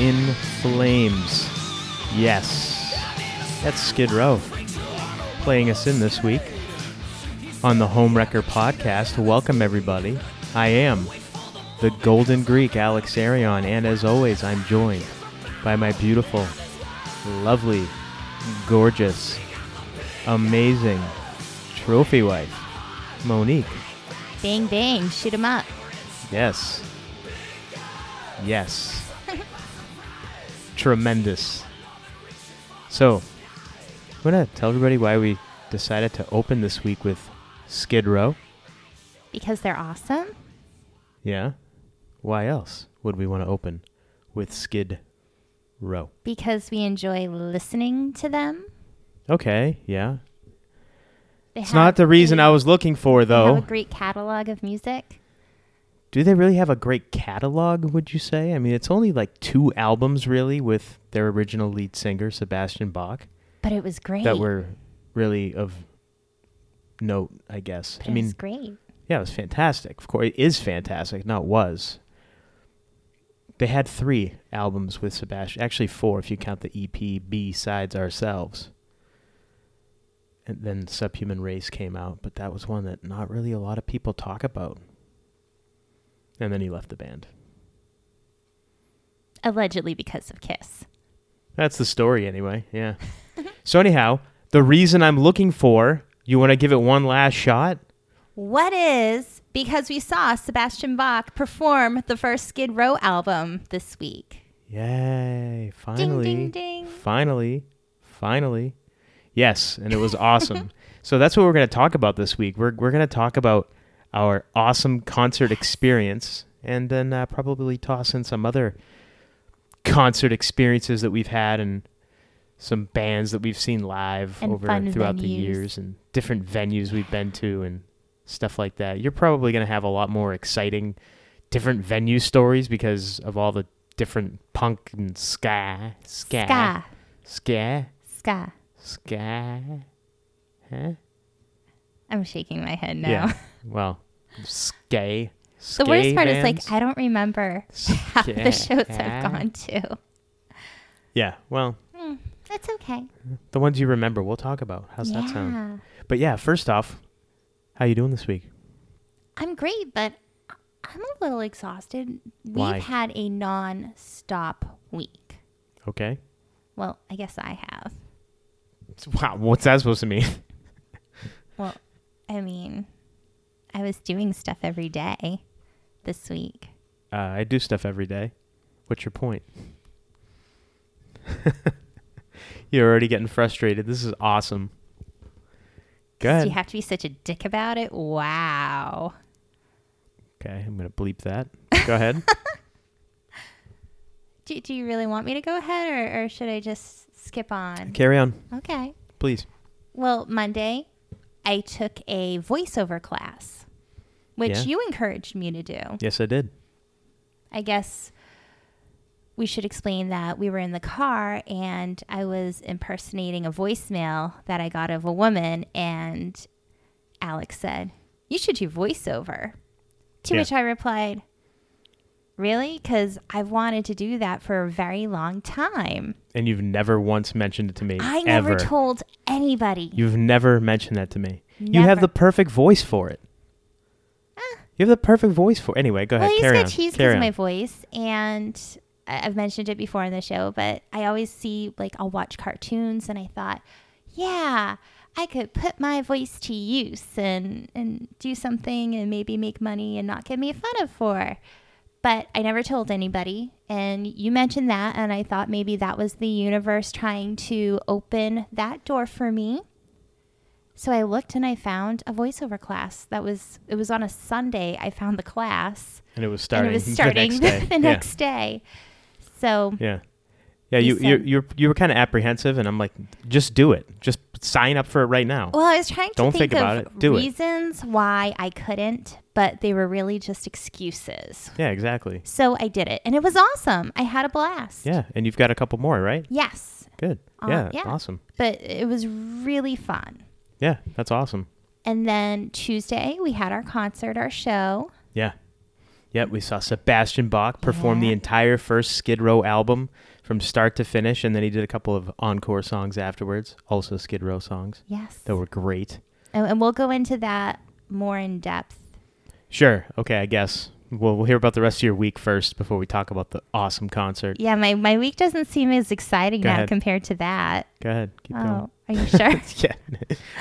In Flames. Yes, that's Skid Row playing us in this week on the Homewrecker podcast. Welcome, everybody. I am the Golden Greek, Alex Arion, and as always, I'm joined by my beautiful, lovely, gorgeous, amazing trophy wife, Monique. Bang bang, shoot 'em up. Yes. Yes. Tremendous. So, I'm going to tell everybody why we decided to open this week with Skid Row. Because they're awesome. Yeah. Why else would we want to open with Skid Row? Because we enjoy listening to them. Okay, yeah. They It's not the reason I was looking for, They have though. a great catalog of music. Do they really have a great catalog, would you say? I mean, it's only like two albums, really, with their original lead singer, Sebastian Bach. But it was great. that were really of note, I guess. But I it mean, was great. yeah, it was fantastic. Of course, it is fantastic. Not was. They had three albums with Sebastian. Actually, four if you count the EP B sides ourselves. And then Subhuman Race came out, but that was one that not really a lot of people talk about. And then he left the band. Allegedly because of Kiss. That's the story, anyway. Yeah. so anyhow, the reason I'm looking for, you want to give it one last shot? What is because we saw Sebastian Bach perform the first Skid Row album this week. Yay! Finally, Ding ding ding. finally, finally. Yes, and it was awesome. so that's what we're going to talk about this week. We're we're going to talk about our awesome concert experience, and then uh, probably toss in some other concert experiences that we've had and some bands that we've seen live And over throughout the years and different venues we've been to and stuff like that. You're probably going to have a lot more exciting different venue stories because of all the different punk and ska, ska, Ska. ska, Ska. ska. Huh? I'm shaking my head now. Yeah. Well, ska. The worst part is like I don't remember half the shows I've gone to. Yeah. Well, Hmm, that's okay. the ones you remember, we'll talk about. How's that sound? But yeah, first off, how you doing this week? I'm great, but I'm a little exhausted. Why? We've had a non-stop week. Okay. Well, I guess I have. Wow. What's that supposed to mean? Well, I mean, I was doing stuff every day this week. Uh, I do stuff every day. What's your point? You're already getting frustrated. This is awesome. Go Do you have to be such a dick about it? Wow. okay, I'm gonna bleep that. Go ahead. Do, do you really want me to go ahead or, or should I just skip on? Carry on, Okay. please. Well, Monday, I took a voiceover class, which Yeah. you encouraged me to do. Yes, I did. I guess we should explain that we were in the car and I was impersonating a voicemail that I got of a woman, and Alex said, You should do voiceover. To Yeah. which I replied, Really? Because I've wanted to do that for a very long time. And you've never once mentioned it to me. I never ever. told anybody. You've never mentioned that to me. You have the perfect voice for it. Ah. You have the perfect voice for. Anyway, go ahead. Well, Carry got on. cheese because my voice, and I've mentioned it before in the show, but I always see like I'll watch cartoons, and I thought, yeah, I could put my voice to use and and do something and maybe make money and not get made fun of for. But I never told anybody, and you mentioned that, and I thought maybe that was the universe trying to open that door for me. So I looked and I found a voiceover class that was it was on a Sunday. I found the class And it was starting. it was starting the next day. the next day. So Yeah. Yeah. Yeah, you you you you were kind of apprehensive, and I'm like, just do it. Just sign up for it right now. well, I was trying to Don't think, think about of it. Do it. reasons why I couldn't, but they were really just excuses. Yeah, exactly. So I did it, and it was awesome. I had a blast. Yeah, and you've got a couple more, right? Yes, Good. Uh, yeah, yeah. awesome. but it was really fun. Yeah, that's awesome. And then Tuesday we had our concert, our show. Yeah. Yep, we saw Sebastian Bach perform the entire first Skid Row album from start to finish, and then he did a couple of encore songs afterwards, also Skid Row songs Yes. that were great. and, and we'll go into that more in depth. Sure, okay, I guess. We'll, we'll hear about the rest of your week first before we talk about the awesome concert. Yeah, my, my week doesn't seem as exciting Go now ahead. compared to that. Go ahead, keep going. Oh, are you sure? yeah,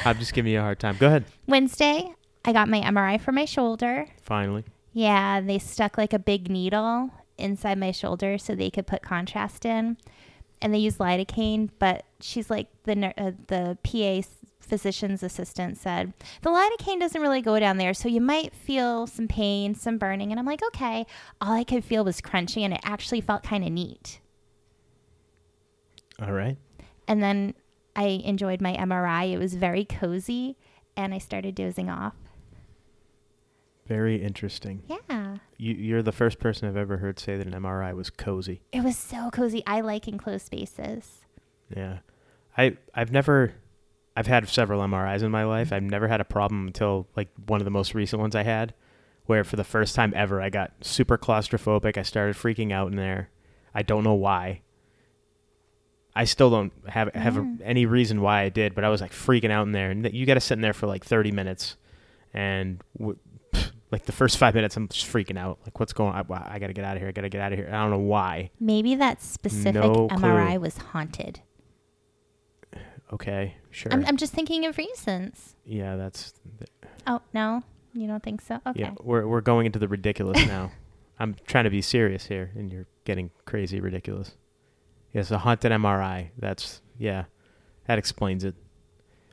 I'm just giving you a hard time. Go ahead. Wednesday, I got my MRI for my shoulder. Finally. Yeah, they stuck like a big needle inside my shoulder so they could put contrast in, and they used lidocaine. But she's like the uh, the PA physician's assistant said the lidocaine doesn't really go down there, so you might feel some pain, some burning. And I'm like, okay. All I could feel was crunching, and it actually felt kind of neat. All right. And then I enjoyed my MRI. It was very cozy, and I started dozing off. Very interesting. Yeah. You, you're the first person I've ever heard say that an MRI was cozy. It was so cozy. I like enclosed spaces. Yeah. I I've never I've had several MRIs in my life. I've never had a problem until like one of the most recent ones I had where for the first time ever I got super claustrophobic. I started freaking out in there. I don't know why. I still don't have have a, mm. any reason why I did, but I was like freaking out in there and you got to sit in there for like 30 minutes and w- like the first 5 minutes I'm just freaking out. Like what's going on? I, I got to get out of here. I got to get out of here. I don't know why. Maybe that specific No clue. MRI was haunted. Okay, sure. I'm, I'm just thinking of reasons. yeah, that's Oh, no? You don't think so? Okay. Yeah, we're we're going into the ridiculous now. I'm trying to be serious here, and you're getting crazy ridiculous. Yes, a haunted MRI. That's yeah, that explains it.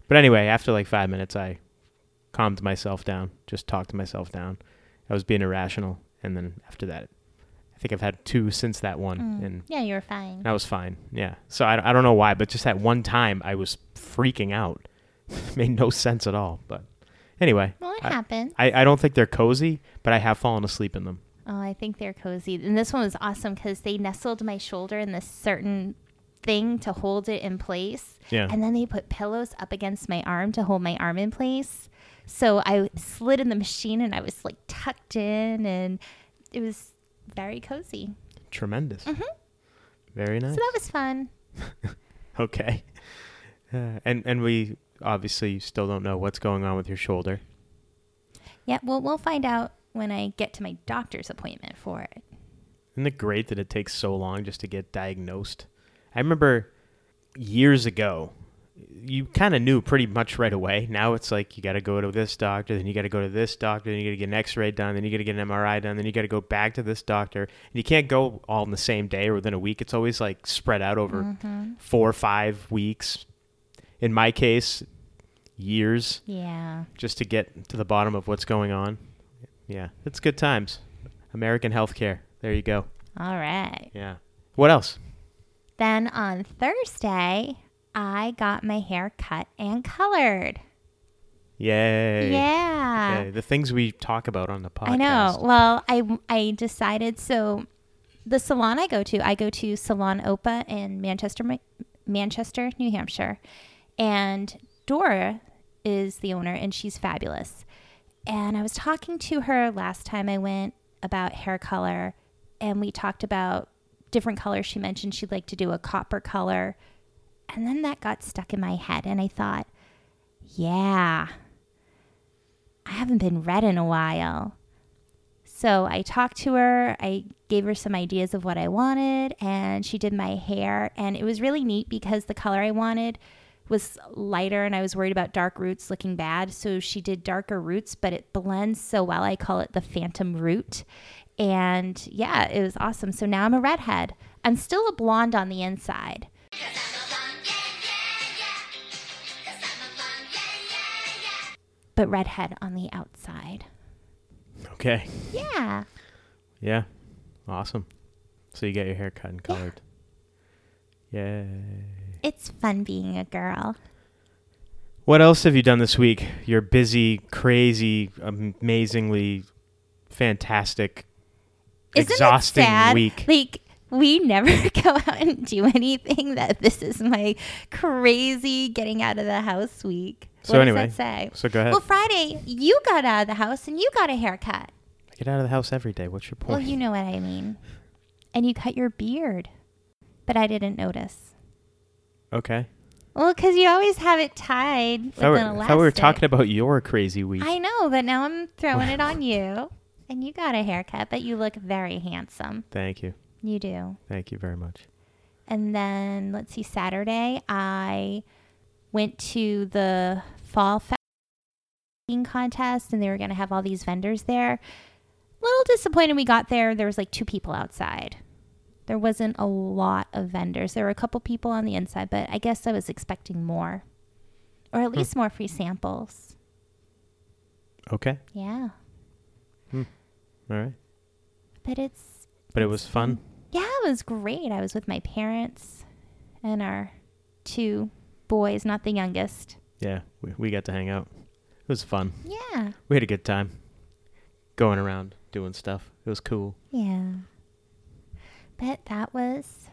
But anyway, after like five minutes, I calmed myself down, just talked to myself down. I was being irrational, and then after that, I think I've had two since that one, Mm. and Yeah, you were fine. that was fine. Yeah. So I, I don't know why, but just that one time, I was freaking out. Made no sense at all. But anyway, Well, it I- happened. I, I don't think they're cozy, but I have fallen asleep in them. Oh, I think they're cozy. And this one was awesome because they nestled my shoulder in this certain thing to hold it in place. Yeah. And then they put pillows up against my arm to hold my arm in place. So I slid in the machine and I was like tucked in and it was very cozy. Tremendous. Mhm. Very nice. So that was fun. okay. Uh, and and we obviously still don't know what's going on with your shoulder. Yeah, well, we'll find out when I get to my doctor's appointment for it. Isn't it great that it takes so long just to get diagnosed? I remember years ago, you kind of knew pretty much right away. Now it's like you got to go to this doctor, then you got to go to this doctor, then you got to get an X-ray done, then you got to get an MRI done, then you got to go back to this doctor. And you can't go all in the same day or within a week. It's always like spread out over Mhm. four or five weeks. In my case, years Yeah. just to get to the bottom of what's going on. Yeah, it's good times. American healthcare. There you go. All right. Yeah. What else? Then on Thursday, I got my hair cut and colored. Yay. Yeah. Yay. The things we talk about on the podcast. I know. Well, I I decided so the salon I go to, I go to Salon Opa in Manchester, Manchester, New Hampshire, and Dora is the owner, and she's fabulous. And I was talking to her last time I went about hair color, and we talked about different colors. She mentioned she'd like to do a copper color, and then that got stuck in my head, and I thought, yeah, I haven't been red in a while. So I talked to her, I gave her some ideas of what I wanted, and she did my hair. And it was really neat because the color I wanted was lighter, and I was worried about dark roots looking bad. So she did darker roots, but it blends so well. I call it the phantom root. And yeah, it was awesome. So now I'm a redhead. I'm still a blonde on the inside. But redhead on the outside. Okay. Yeah. Yeah. Awesome. So you get your hair cut and colored. Yay. It's fun being a girl. What else have you done this week? Your busy, crazy, amazingly fantastic, Isn't exhausting it sad? week. Like we never go out and do anything. That this is my crazy getting out of the house week. So what anyway, does that say? So go ahead. Well, Friday you got out of the house and you got a haircut. I get out of the house every day. What's your point? Well, you know what I mean. And you cut your beard, but I didn't notice. okay. Well, because you always have it tied with I an I elastic. thought we were talking about your crazy week. I know, but now I'm throwing it on you. And you got a haircut, but you look very handsome. Thank you. You do. Thank you very much. And then let's see, Saturday I went to the fall fashion contest, and they were going to have all these vendors there. Little disappointed we got there. There was like two people outside. There wasn't a lot of vendors. There were a couple people on the inside, but I guess I was expecting more, or at hmm. least more free samples. Okay. Yeah, hmm. All right. but it's But it was fun. Yeah, it was great. I was with my parents and our two boys, not the youngest. Yeah, we, we got to hang out. It was fun. Yeah. We had a good time going around doing stuff. It was cool. Yeah. But that was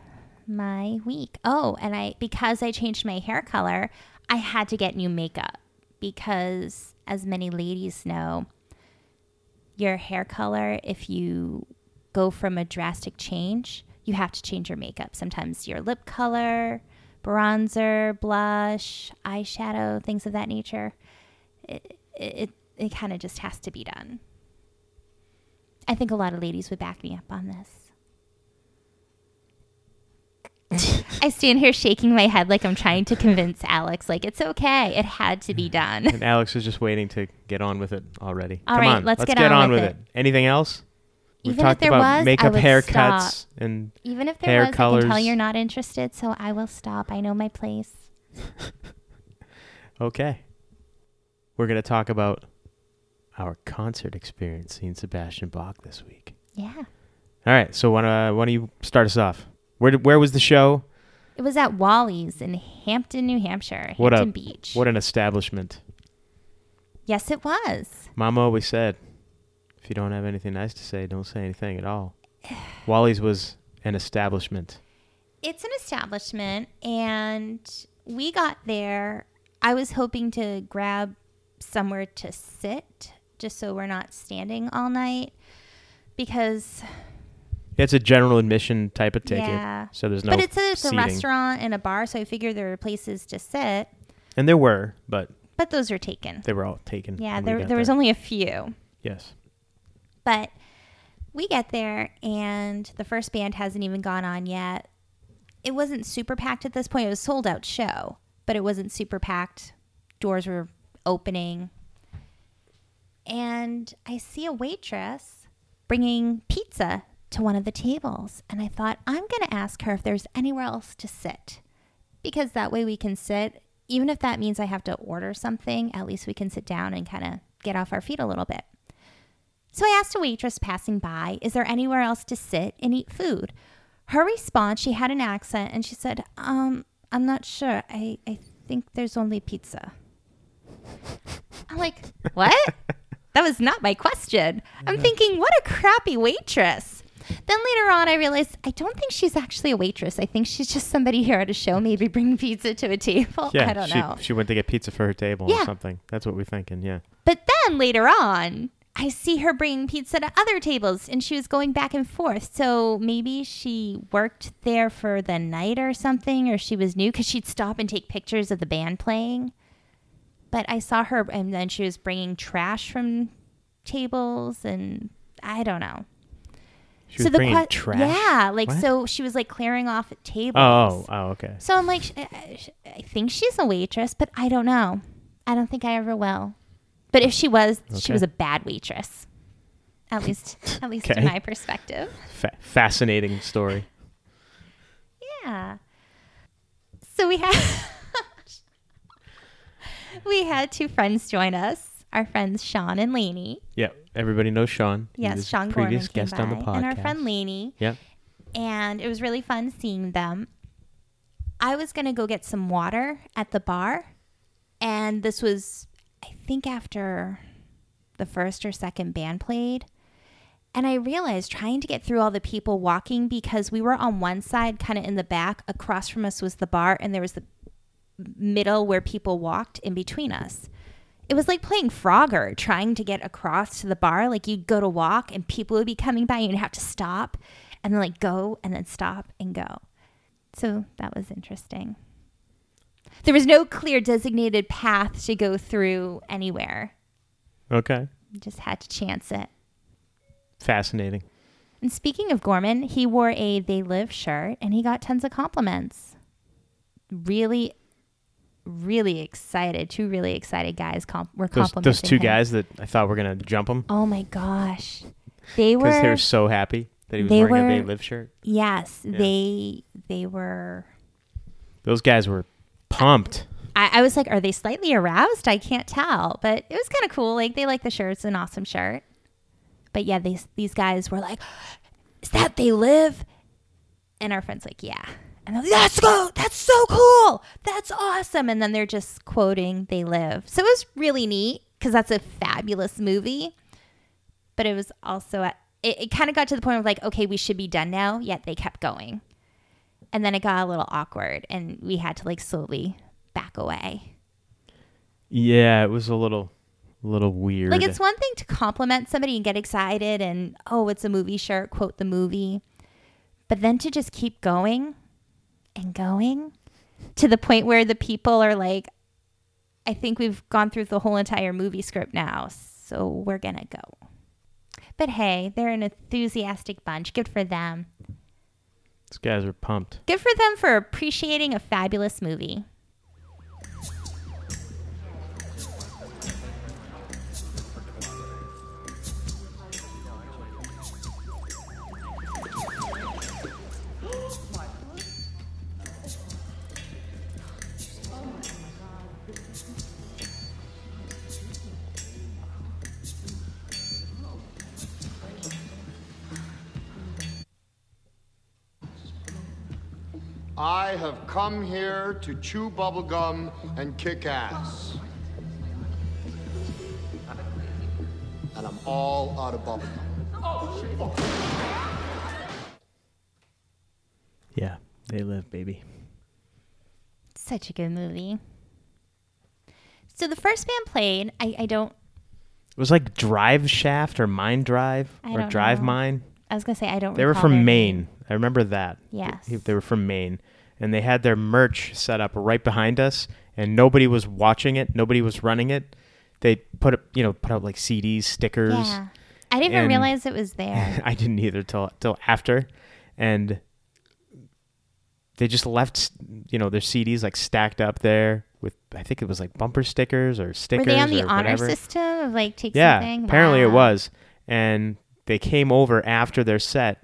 my week. Oh, and I because I changed my hair color, I had to get new makeup because as many ladies know, your hair color if you go from a drastic change, you have to change your makeup. Sometimes your lip color, bronzer, blush, eyeshadow, things of that nature. It it, it kind of just has to be done. I think a lot of ladies would back me up on this. I stand here shaking my head like I'm trying to convince Alex, like it's okay. It had to be mm. done. And Alex is just waiting to get on with it already. All Come right, on, let's get on with with it. Anything else? We've Even if talked there about was, I makeup, would haircuts, stop. and Even if there Hair was, I can tell colors. you're not interested, so I will stop. I know my place. okay. We're gonna talk about our concert experience seeing Sebastian Bach this week. Yeah. All right, so why, uh, why don't you start us off? Where did, where was the show? It was at Wally's in Hampton, New Hampshire, What a- Hampton Beach. What an establishment! yes, it was. Mama always said, if you don't have anything nice to say, don't say anything at all. Wally's was an establishment. It's an establishment, and we got there. I was hoping to grab somewhere to sit just so we're not standing all night because It's a general admission type of ticket, Yeah. so there's no. but it's a, it's a restaurant and a bar so i figured there were places to sit and there were, but but those are taken they were all taken. yeah there, there was only a few yes. But we get there and the first band hasn't even gone on yet. It wasn't super packed at this point. It was sold out show but it wasn't super packed. Doors were opening. And i see a waitress bringing pizza to one of the tables. And i thought i'm going to ask her if there's anywhere else to sit. Because that way we can sit. Even if that means i have to order something at least we can sit down and kind of get off our feet a little bit so I asked a waitress passing by, Is there anywhere else to sit and eat food? Her response, she had an accent and she said, Um, I'm not sure. I, I think there's only pizza. I'm like, What? that was not my question. I'm thinking, What a crappy waitress. Then later on, I realized I don't think she's actually a waitress. I think she's just somebody here at a show, maybe bringing pizza to a table. Yeah, I don't she, know. She went to get pizza for her table Yeah. or something. That's what we're thinking. Yeah. But then later on, I see her bringing pizza to other tables and she was going back and forth. So maybe she worked there for the night or something, or she was new because she'd stop and take pictures of the band playing. But I saw her and then she was bringing trash from tables and I don't know. She was the bringing que- trash. Yeah, like What? so she was like clearing off tables. Oh, oh, okay. So I'm like, I I think she's a waitress, but I don't know. I don't think I ever will. But if she was, she was a bad waitress. At least, at least Okay. in my perspective. Fa- fascinating story. Yeah. So we had we had two friends join us. Our friends Sean and Lainey. Yeah, everybody knows Sean. Yes, Sean previous Gorman guest on the podcast. and our friend Lainey. Yep. and it was really fun seeing them. I was going to go get some water at the bar, and this was, I think, after the first or second band played. And I realized trying to get through all the people walking because we were on one side, kind of in the back. Across from us was the bar, and there was the middle where people walked in between us. it was like playing Frogger, trying to get across to the bar. Like you'd go to walk and people would be coming by and you'd have to stop and then like go and then stop and go. So that was interesting. There was no clear designated path to go through anywhere. Okay. Just had to chance it. Fascinating. And speaking of Gorman, he wore a They Live shirt and he got tons of compliments. Really, really excited. Two really excited guys comp- were Those, complimenting those two him. guys that I thought were gonna jump him Oh my gosh. They were. because they were so happy that he was wearing a were- They Live shirt. yes, Yeah. they they were Those guys were pumped. I, I was like, are they slightly aroused? I can't tell, but it was kind of cool. Like they like the shirt; it's an awesome shirt. But yeah, these these guys were like, "Is that they live?" And our friend's like, "Yeah." And they're like, "That's go, that's so cool, that's awesome." And then they're just quoting "They Live," so it was really neat because that's a fabulous movie. But it was also at, it, it kind of got to the point of like, okay, we should be done now. Yet they kept going, and then it got a little awkward, and we had to like slowly back away. Yeah, it was a little, little weird. Like it's one thing to compliment somebody and get excited and oh, it's a movie shirt, quote the movie. But then to just keep going and going to the point where the people are like I think we've gone through the whole entire movie script now, so we're going to go. But hey, they're an enthusiastic bunch. Good for them. These guys are pumped. Good for them for appreciating a fabulous movie. I have come here to chew bubblegum and kick ass. And I'm all out of bubblegum. Yeah, they live, baby. Such a good movie. So the first band played. I, I don't It was like Drive Shaft or Mine Drive I or Drive know. Mine. I was gonna say I don't. They were recall their from name. Maine. I remember that. Yes. They- They were from Maine. And they had their merch set up right behind us, and nobody was watching it. Nobody was running it. They put up, you know, put up like CDs, stickers. Yeah, I didn't even realize it was there. I didn't either till till after, and they just left, you know, their CDs like stacked up there with I think it was like bumper stickers or stickers. were they on the honor whatever. system of like take Yeah, something? apparently it was. And they came over after their set,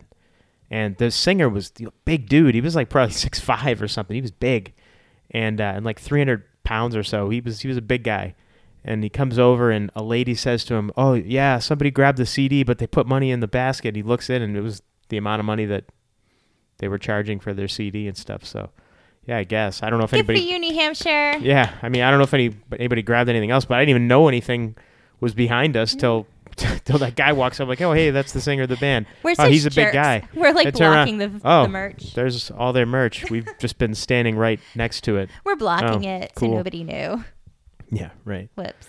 and the singer was a big dude. He was like probably six five or something. He was big, and uh, and like three hundred pounds or so. He was he was a big guy. And he comes over, and a lady says to him, "Oh yeah, somebody grabbed the CD, but they put money in the basket." He looks in, and it was the amount of money that they were charging for their CD and stuff. So, yeah, I guess I don't know if Good for you, New Hampshire. Yeah, I mean, I don't know if any anybody grabbed anything else, but I didn't even know anything was behind us till till that guy walks up like, "Oh, hey, that's the singer of the band." We're oh, he's a big guy. We're like around, blocking the, oh, the merch. There's all their merch. We've just been standing right next to it. We're blocking Oh, it cool. so nobody knew. Yeah, right. Whoops.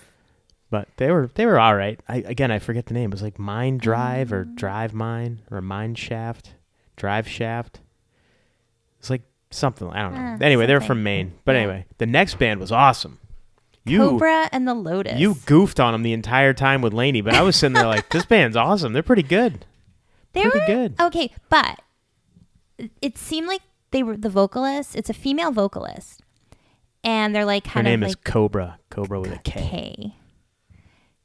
But they were they were all right. I again, I forget the name. It was like Mine Drive Mm. or Drive Mine or Mine Shaft, Drive Shaft. It's like something. I don't know. Ah, anyway, they're something. from Maine. But Yeah. anyway, the next band was awesome. You Kobra and the Lotus. You goofed on them the entire time with Lainey, but I was sitting there like, this band's awesome. They're pretty good. they pretty were good. Okay, but it seemed like they were the vocalist. It's a female vocalist, and they're like Her name of is like Cobra. Cobra with a K. K.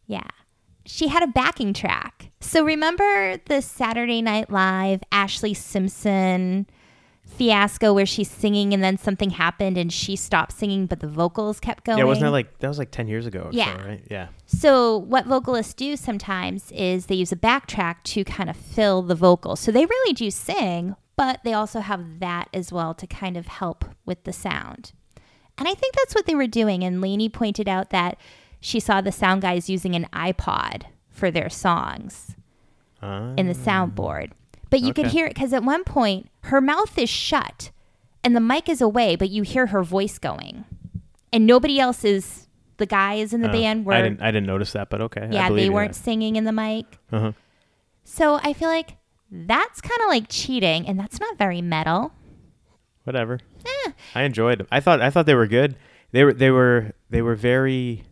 Yeah. She had a backing track. So remember the Saturday Night Live Ashlee Simpson fiasco where she's singing and then something happened and she stopped singing but the vocals kept going? Yeah, wasn't that like that was like ten years ago Yeah. so, right? Yeah. So what vocalists do sometimes is they use a backtrack to kind of fill the vocals. So they really do sing, but they also have that as well to kind of help with the sound. And I think that's what they were doing. And Lainey pointed out that she saw the sound guys using an iPod for their songs in the ah. soundboard. But you could hear it because at one point her mouth is shut and the mic is away, but you hear her voice going. And nobody else is the guys in the Uh, band were I didn't I didn't notice that, but okay. Yeah, they weren't then. singing in the mic. Uh-huh. So I feel like that's kind of like cheating, and that's not very metal. Whatever. Eh, I enjoyed them. I thought I thought they were good. They were they were they were very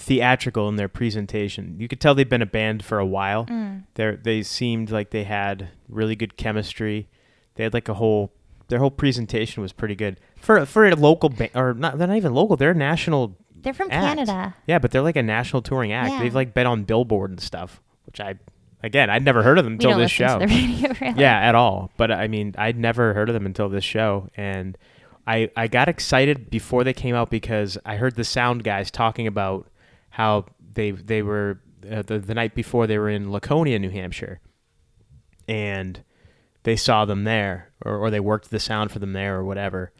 theatrical in their presentation. You could tell they'd been a band for a while. mm. They they seemed like they had really good chemistry. They had like a whole their whole presentation was pretty good for for a local band or not. They're not even local. They're national. They're from act. Canada. Yeah, but they're like a national touring act. Yeah. They've like been on Billboard and stuff, which I again I'd never heard of them until this show. radio, really. Yeah, at all. But I mean, I'd never heard of them until this show, and I I got excited before they came out because I heard the sound guys talking about how they they were uh, the the night before they were in Laconia, New Hampshire, and they saw them there, or or they worked the sound for them there, or whatever.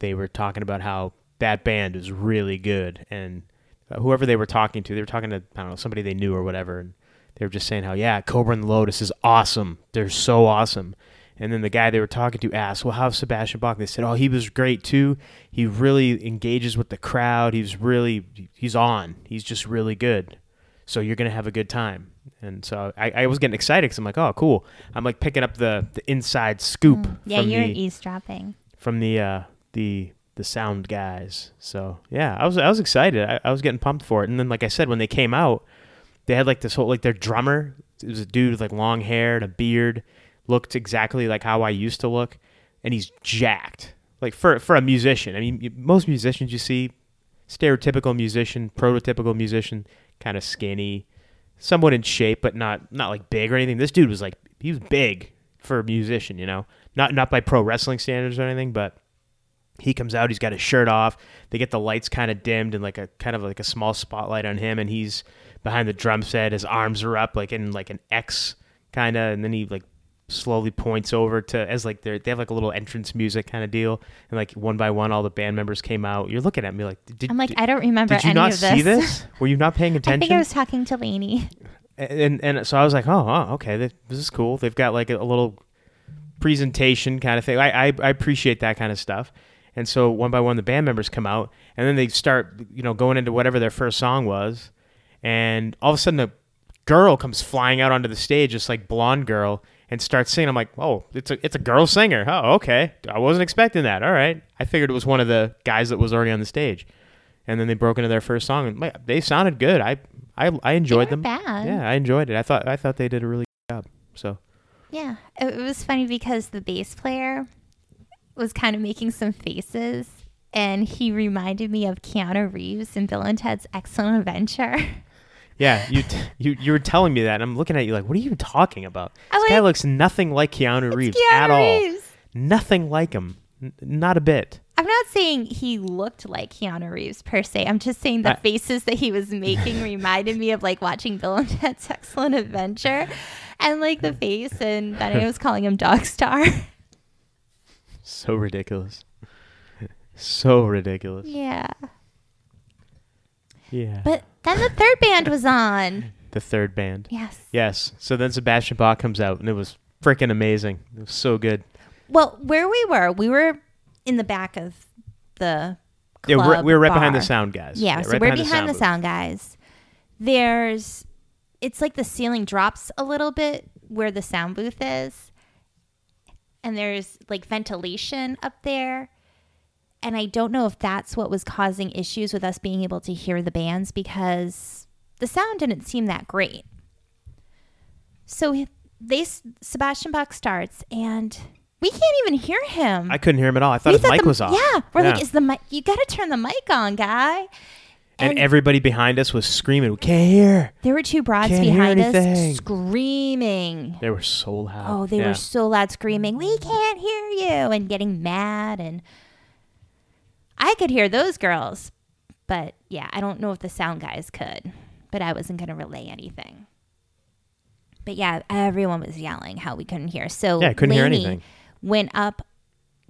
They were talking about how that band is really good, and whoever they were talking to, they were talking to I don't know somebody they knew or whatever, and they were just saying how yeah, Kobra and the Lotus is awesome. They're so awesome. And then the guy they were talking to asked, "Well, how's Sebastian Bach?" They said, "Oh, he was great too. He really engages with the crowd. He's really he's on. He's just really good. So you're gonna have a good time." And so I, I was getting excited because I'm like, "Oh, cool." I'm like picking up the the inside scoop Mm. Yeah, from you're the eavesdropping. from the uh, the the sound guys. So yeah, I was I was excited. I, I was getting pumped for it. And then like I said, when they came out, they had like this whole like their drummer. It was a dude with like long hair and a beard, looked exactly like how I used to look, and he's jacked. Like for for a musician, I mean, most musicians you see, stereotypical musician, prototypical musician, kind of skinny, somewhat in shape, but not not like big or anything. This dude was like he was big for a musician, you know, not not by pro wrestling standards or anything, but he comes out, he's got his shirt off. They get the lights kind of dimmed and like a kind of like a small spotlight on him, and he's behind the drum set. His arms are up like in like an X kind of, and then he like slowly points over to as like they they have like a little entrance music kind of deal, and like one by one, all the band members came out. You're looking at me like, did, I'm like, did, I don't remember did you not this. see this? Were you not paying attention? I think I was talking to Lainey. and and so I was like, oh, oh okay, this, is cool. They've got like a, a little presentation kind of thing. I, I I appreciate that kind of stuff. And so one by one, the band members come out, and then they start, you know, going into whatever their first song was, and all of a sudden a girl comes flying out onto the stage, this like blonde girl, and starts singing. I'm like, oh, it's a it's a girl singer. Oh, okay. I wasn't expecting that. All right. I figured it was one of the guys that was already on the stage. And then they broke into their first song, and they sounded good. I I, I enjoyed them. bad. Yeah, I enjoyed it. I thought I thought they did a really good job. So Yeah, it, it was funny because the bass player was kind of making some faces, and he reminded me of Keanu Reeves in Bill and Ted's Excellent Adventure. yeah, you t- you you were telling me that, and I'm looking at you like, what are you talking about? I This guy looks nothing like Keanu Reeves Keanu at all. Reeves. Nothing like him. N- not a bit. I'm not saying he looked like Keanu Reeves per se. I'm just saying the I- faces that he was making reminded me of like watching Bill and Ted's Excellent Adventure, and like the face, and then I was calling him Dogstar. So ridiculous. so ridiculous. yeah, Yeah. but then the third band was on. the third band. Yes. Yes. So then Sebastian Bach comes out, and it was freaking amazing. It was so good. Well, where we were, we were in the back of the club Yeah, we're, we were right behind the sound guys. Yeah, so right we're behind the booth. sound guys. There's, it's like the ceiling drops a little bit where the sound booth is, and there's like ventilation up there. And I don't know if that's what was causing issues with us being able to hear the bands because the sound didn't seem that great. So they Sebastian Bach starts and we can't even hear him. I couldn't hear him at all. I thought We his thought mic the- was off. Yeah, we're Yeah. like, is the mic? You got to turn the mic on, guy. and, everybody behind us was screaming, "We can't hear!" There were two broads Can't behind us screaming. They were so loud. Oh, they Yeah. were so loud screaming, "We can't hear you!" and getting mad and I could hear those girls. But yeah, I don't know if the sound guys could, but I wasn't going to relay anything. But yeah, everyone was yelling how we couldn't hear. So Yeah, I couldn't hear Lainey anything. Went up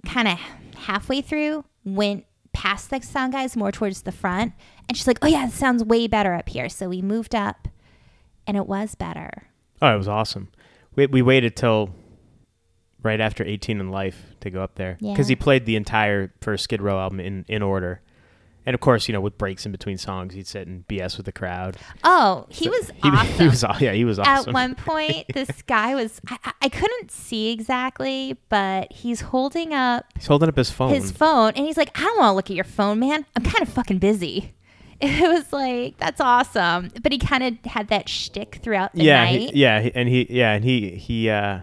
kind of halfway through, went past the sound guys more towards the front, and she's like, "Oh yeah, it sounds way better up here." So we moved up, and it was better. Oh, it was awesome. We we waited till right after 18 and Life to go up there because Yeah. he played the entire first Skid Row album in in order, And of course, you know, with breaks in between songs, he'd sit and BS with the crowd. Oh, he was He, awesome. he was, yeah, he was awesome. At one point, this guy was, I, I- couldn't see exactly, but he's holding up He's holding up his phone. his phone and he's like, I don't want to look at your phone, man. I'm kind of fucking busy. It was like, that's awesome. But he kind of had that shtick throughout the yeah, he- night. yeah, he- and he, yeah, and he, he, uh,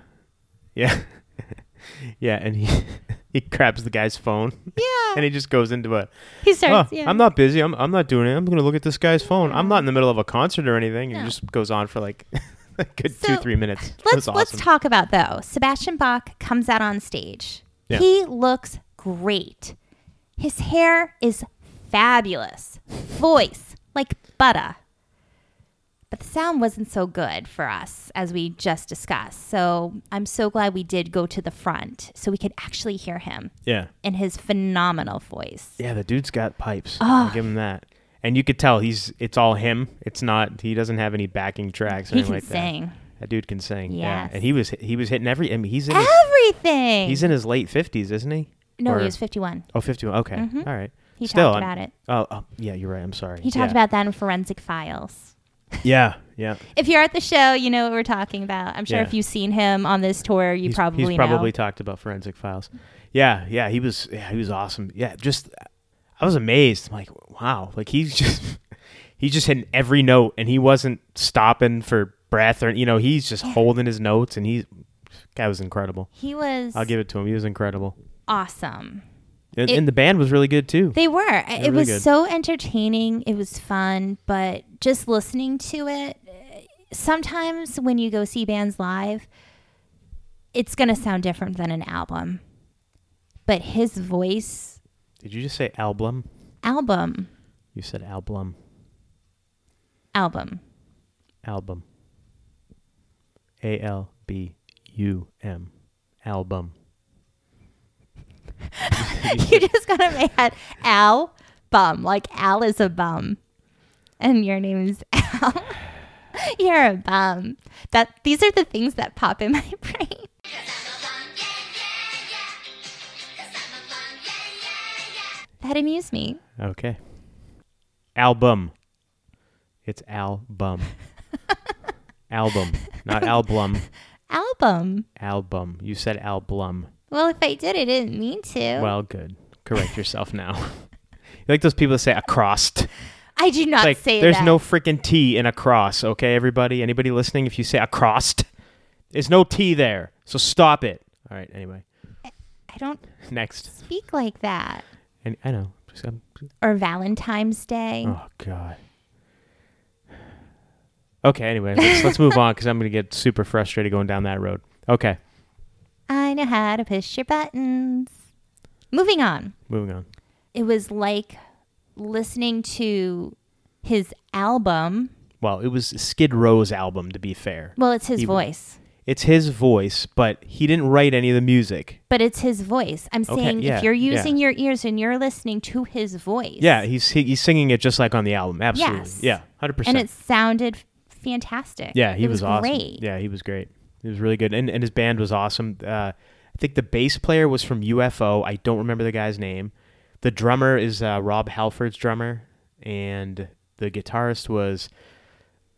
yeah, yeah, and he, he grabs the guy's phone. Yeah. and he just goes into a. he Oh, starts, yeah. I'm not busy. I'm, I'm not doing it. I'm gonna look at this guy's phone. I'm not in the middle of a concert or anything. And No. he just goes on for like a good two, three minutes. Let's was let's talk about though. Sebastian Bach comes out on stage. Yeah. He looks great. His hair is fabulous. Voice like butter. But the sound wasn't so good for us as we just discussed. So I'm so glad we did go to the front so we could actually hear him Yeah, in his phenomenal voice. yeah. The dude's got pipes. I'll give him that. And you could tell he's. It's all him. It's not. He doesn't have any backing tracks or He anything can like sing that. That dude can sing. Yeah, and he was he was hitting every. I mean, he's in his, everything. he's in his late fifties, isn't he? no, or- he was 51. Oh, 51. Okay, Mhm. all right. He Still, talked I'm- about it. Oh, oh, yeah, you're right. I'm sorry. He talked yeah. about that in Forensic Files. Yeah, yeah. If you're at the show, you know what we're talking about. I'm sure Yeah. if you've seen him on this tour, you he's, probably he's probably know. talked about forensic files. Yeah, yeah, he was yeah, he was awesome. Yeah, just I was amazed. I'm like, wow, like he's just he's just hitting every note and he wasn't stopping for breath or you know, he's just holding his notes and he's guy was incredible. he was I'll give it to him. He was incredible. awesome. And, It- and the band was really good too. They were. it really was good. so entertaining. It was fun, but just listening to it, sometimes when you go see bands live, it's going to sound different than an album. But his voice, Did you just say album? album, You said album. album. Album. A L B U M. Album. you just got to make it Al bum. Like Al is a bum. And your name is Al. You're a bum. That these are the things that pop in my brain. That amuse me. Okay. Album. It's album. album, not album. Album. Album. You said album. Well, if I did, I didn't mean to. Well, good. Correct yourself now. you like those people that say across. I do not Like say there's that. no freaking T in across, okay, everybody? Anybody listening, if you say across, there's no T there. So stop it. All right, anyway. I don't Next. speak like that. And I know. Um, Or Valentine's Day. oh god. Okay, anyway, let's, let's move on because I'm going to get super frustrated going down that road. Okay, I know how to push your buttons. Moving on. moving on. It was like listening to his album. Well, it was Skid Row's album, to be fair. Well, it's his He- voice, It's his voice, but he didn't write any of the music. but it's his voice. I'm Okay, saying yeah, if you're yeah. using your ears and you're listening to his voice. Yeah, he's he, he's singing it just like on the album. Absolutely. Yes. Yeah, hundred And percent. And it sounded fantastic. Yeah, he it was, was, awesome. great. Yeah, he was great. He was really good, and and his band was awesome. Uh, I think the bass player was from UFO. I don't remember the guy's name. The drummer is uh, Rob Halford's drummer, and the guitarist was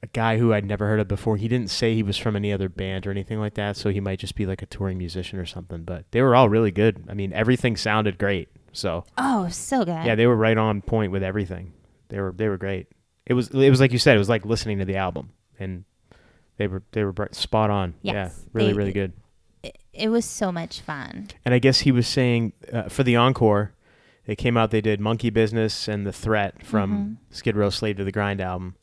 a guy who I'd never heard of before. He didn't say he was from any other band or anything like that, so he might just be like a touring musician or something. But they were all really good. I mean, everything sounded great. So Oh, so good. yeah, they were right on point with everything. They were they were great. It was it was like you said. It was like listening to the album, and they were they were br- spot on. Yes, yeah, really they- really good. it, it was so much fun. And I guess he was saying uh, for the encore, they came out. They did Monkey Business and The Threat from Mm-hmm. Skid Row Slave to the Grind album,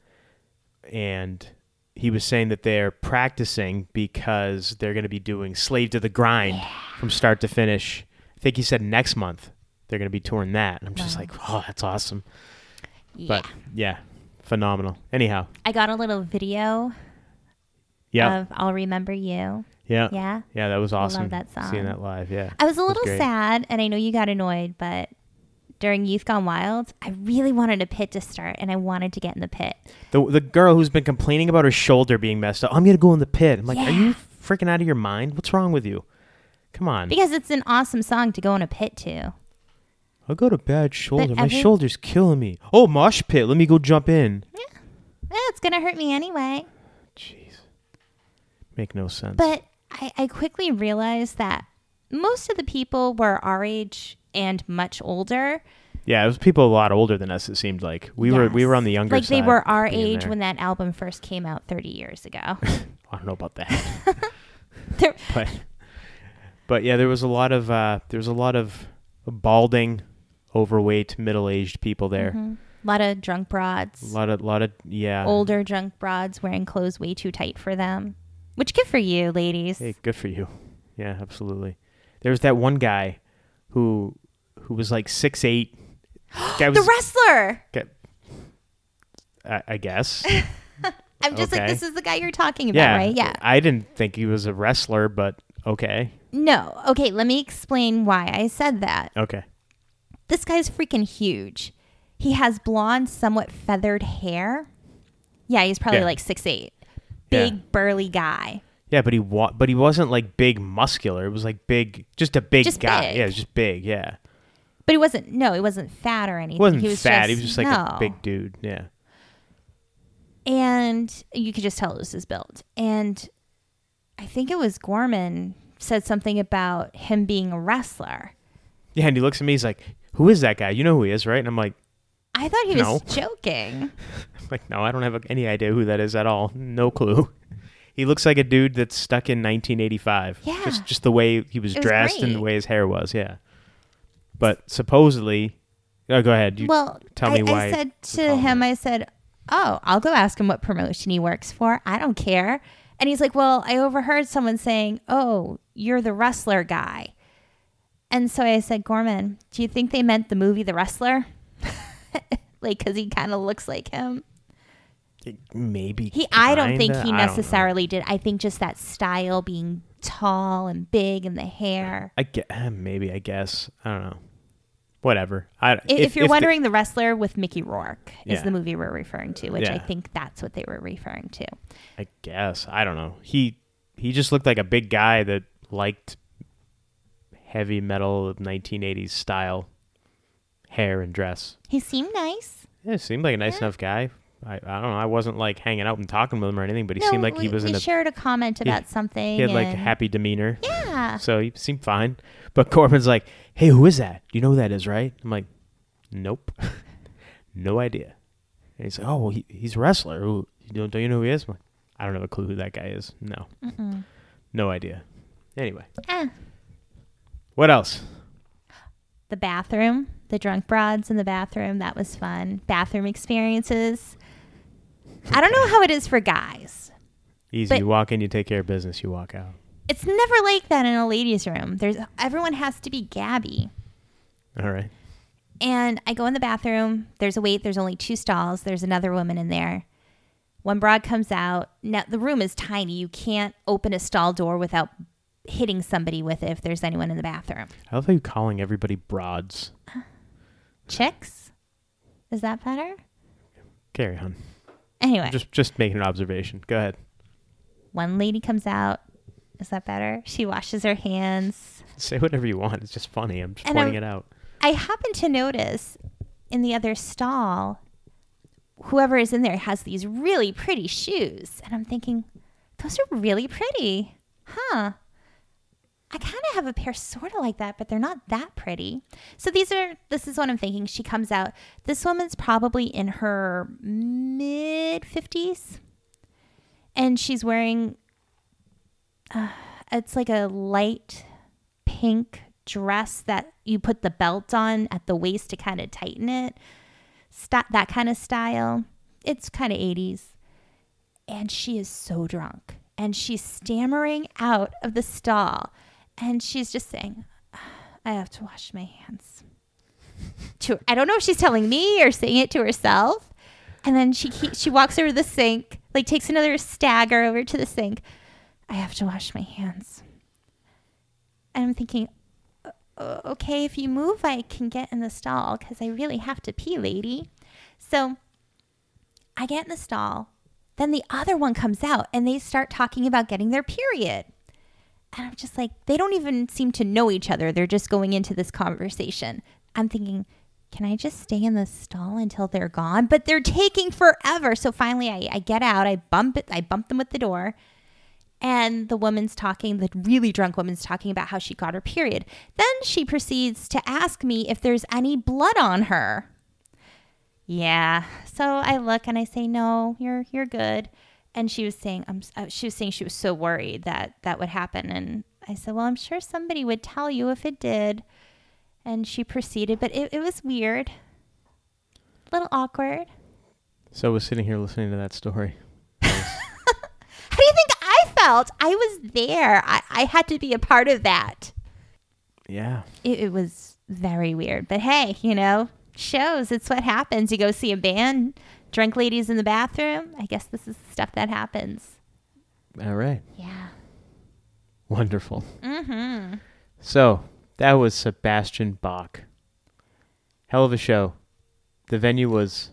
and he was saying that they're practicing because they're going to be doing Slave to the Grind from start to finish. I think he said next month they're going to be touring that. And I'm just Wow. like, oh, that's awesome. Yeah. But yeah, phenomenal. Anyhow, I got a little video yeah, of I'll Remember You. yeah, Yeah. yeah. That was awesome. love awesome. that Seeing that live, yeah. I was a little great. sad, and I know you got annoyed, but during Youth Gone Wild, I really wanted a pit to start, and I wanted to get in the pit. The the girl who's been complaining about her shoulder being messed up. I'm gonna go in the pit. I'm like, are you freaking out of your mind? What's wrong with you? Come on. Because it's an awesome song to go in a pit to. I got a bad shoulder. My every- shoulder's killing me. Oh, mosh pit. Let me go jump in. Eh, it's gonna hurt me anyway. Make no sense. But I, I quickly realized that most of the people were our age and much older. yeah, it was people a lot older than us. It seemed like we were we were on the younger like side. they were our age there. when that album first came out 30 years ago. I don't know about that. But but yeah, there was a lot of uh, there was a lot of balding, overweight, middle aged people there. Mhm. A lot of drunk broads, A lot of lot of yeah. older drunk broads wearing clothes way too tight for them. Which good for you, ladies. Hey, good for you. Yeah, absolutely. There was that one guy who who was like six eight. Guy the was, wrestler. I, I guess. I'm just like, this is the guy you're talking about, yeah. right? Yeah. I didn't think he was a wrestler, but okay. No. Okay, let me explain why I said that. Okay. This guy's freaking huge. He has blonde, somewhat feathered hair. Yeah, he's probably Yeah. like six eight. Big, Yeah. burly guy. Yeah, but he wa- but he wasn't like big muscular. It was like big, just a big Just guy. big. Yeah, it was just big. Yeah, But he wasn't, no, he wasn't fat or anything. he wasn't he was fat. Just, he was just like no. a big dude. Yeah. And you could just tell it was his build. And I think it was Gorman said something about him being a wrestler. Yeah, and he looks at me. He's like, "Who is that guy? You know who he is, right?" And I'm like, I thought he was joking. Like, no, I don't have any idea who that is at all. No clue. He looks like a dude that's stuck in 1985. Yeah. Just just the way he was was dressed and the way his hair was. Yeah. But supposedly, oh, go ahead. You, well, tell I, me why I said to him. I said, "Oh, I'll go ask him what promotion he works for. I don't care." And he's like, "Well, I overheard someone saying, "Oh, you're the wrestler guy." And so I said, "Gorman, do you think they meant the movie The Wrestler?" like cuz he kind of looks like him. Maybe He I don't think kinda, he I necessarily did. I think just that style being tall and big and the hair. I get eh, maybe I guess I don't know. Whatever. I, If, if, you're the- wondering, The Wrestler with Mickey Rourke is Yeah. the movie we're referring to, which I think that's what they were referring to. I guess I don't know. He he just looked like a big guy that liked heavy metal of 1980s style hair and dress. He seemed nice. Yeah, seemed like a nice enough guy. I, I don't know. I wasn't like hanging out and talking with him or anything, but he No, seemed like he was we in a shared a comment about something. he had like a and- happy demeanor. Yeah. So he seemed fine. But Gorman's like, "Hey, who is that? Do you know who that is, right?" I'm like, "Nope, no idea." And he's like, "Oh, well, he, he's a wrestler. Who you don't, don't you know who he is?" I'm like, I don't have a clue who that guy is. No, Mm-mm. no idea. Anyway, Eh. what else? The bathroom, the drunk broads in the bathroom. That was fun. Bathroom experiences. I don't know how it is for guys. Easy. But- you walk in, you take care of business, you walk out. It's never like that in a ladies' room. There's everyone has to be Gabby. All right. And I go in the bathroom. There's a wait. There's only two stalls. There's another woman in there. One broad comes out. Now the room is tiny. You can't open a stall door without hitting somebody with it if there's anyone in the bathroom. I love how you calling everybody broads. Chicks? Is that better? Carry on. Anyway, Just just making an observation. Go ahead. one lady comes out. Is that better? She washes her hands. Say whatever you want. It's just funny. I'm just And pointing I'm- it out. I happen to notice in the other stall, whoever is in there has these really pretty shoes. And I'm thinking, those are really pretty. Huh. I kind of have a pair sort of like that, but they're not that pretty. So these are, this is what I'm thinking. She comes out. This woman's probably in her mid 50s. And she's wearing, uh, it's like a light pink dress that you put the belt on at the waist to kind of tighten it. St- that kind of style. It's kind of 80s. And she is so drunk. And she's stammering out of the stall. And she's just saying, I have to wash my hands. to, I don't know if she's telling me or saying it to herself. And then she she walks over to the sink, like takes another stagger over to the sink. I have to wash my hands. And I'm thinking, "Uh, okay, if you move, I can get in the stall because I really have to pee, lady. So I get in the stall. Then the other one comes out and they start talking about getting their period. And I'm just like, they don't even seem to know each other. They're just going into this conversation. I'm thinking, can I just stay in the stall until they're gone? But they're taking forever. So finally, I, I get out. I bump it. I bump them with the door. And the woman's talking, the really drunk woman's talking about how she got her period. Then she proceeds to ask me if there's any blood on her. Yeah. So I look and I say, "No, you're you're good." And she was saying, "I'm." Uh, she was saying she was so worried that that would happen. And I said, "Well, I'm sure somebody would tell you if it did." And she proceeded, but it, it was weird, a little awkward. So I was sitting here listening to that story. How do you think I felt? I was there. I, I had to be a part of that. Yeah. It, it was very weird. But hey, you know, shows. It's what happens. You go see a band, drunk ladies in the bathroom. I guess this is the stuff that happens. All right. Yeah. Wonderful. Mm-hmm. So that was Sebastian Bach. Hell of a show. The venue was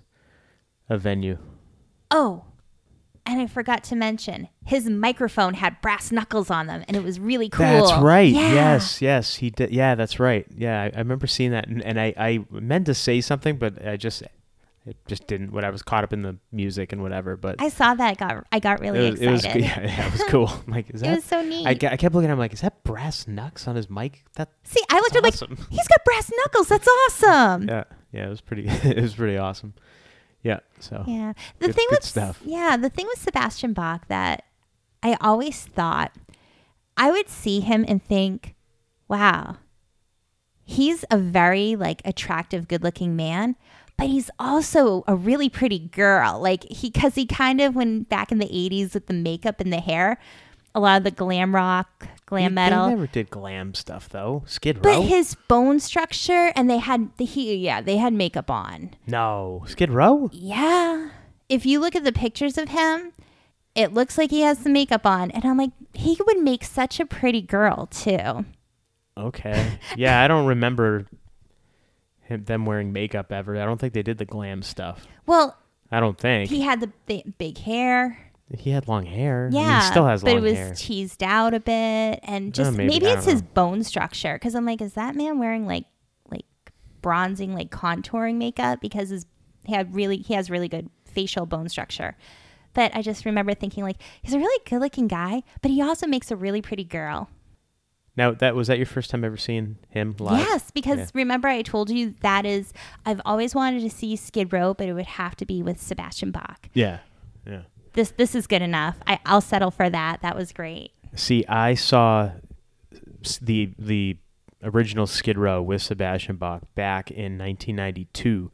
a venue. Oh, and I forgot to mention his microphone had brass knuckles on them, and it was really cool. That's right. Yeah. Yes, yes, he did. Yeah, that's right. Yeah, I, I remember seeing that, and, and I, I meant to say something, but I just, it just didn't. what I was caught up in the music and whatever, but I saw that. Got I got really it was, it was, excited. yeah, yeah, it was cool. I'm like, is It that? was so neat. I, I kept looking. at him like, is that brass knucks on his mic? That See, I looked at him like awesome. he's got brass knuckles. That's awesome. yeah, yeah, it was pretty. it was pretty awesome. Yeah. So Yeah. The Good- thing with stuff. yeah, the thing with Sebastian Bach that I always thought I would see him and think, "Wow, he's a very like attractive, good-looking man." But he's also a really pretty girl. Like he, cause he kind of when back in the '80s with the makeup and the hair, a lot of the glam rock, glam They- metal. They never did glam stuff though. Skid Row. but his bone structure, and they had the he, yeah, they had makeup on. no, Skid Row. Yeah. If you look at the pictures of him, it looks like he has some makeup on. And I'm like, he would make such a pretty girl, too. Okay. Yeah, I don't remember him, them wearing makeup ever. I don't think they did the glam stuff. Well, I don't think he had the, the big hair. he had long hair. I mean, Yeah. he still has but long it was hair. teased out a bit. And uh, just maybe, maybe, it's his bone structure. Cause I'm like, is that man wearing like, like bronzing, like contouring makeup? Because his, he had really, he has really good facial bone structure. But I just remember thinking, like, he's a really good looking guy, but he also makes a really pretty girl. Now that was that your first time ever seeing him live? Yes, because Yeah. remember I told you that is I've always wanted to see Skid Row, but it would have to be with Sebastian Bach. Yeah. Yeah. This this is good enough. I, I'll settle for that. That was great. See, I saw the the original Skid Row with Sebastian Bach back in 1992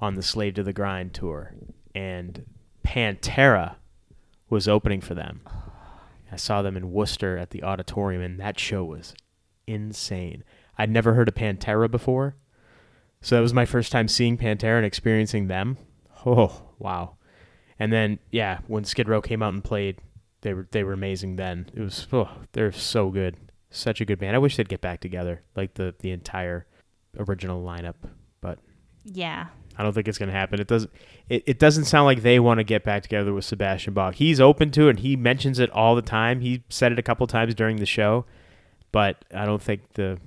on the Slave to the Grind tour, and Pantera was opening for them. Oh, I saw them in Worcester at the auditorium, and that show was insane. I'd never heard of Pantera before, so that was my first time seeing Pantera and experiencing them. Oh, wow! And then, yeah, when Skid Row came out and played, they were they were amazing. Then it was oh, they're so good, such a good band. I wish they'd get back together, like the the entire original lineup, but Yeah. I don't think it's gonna happen. It doesn't. It, it doesn't sound like they want to get back together with Sebastian Bach. He's open to it. and He mentions it all the time. He said it a couple times during the show, but I don't think the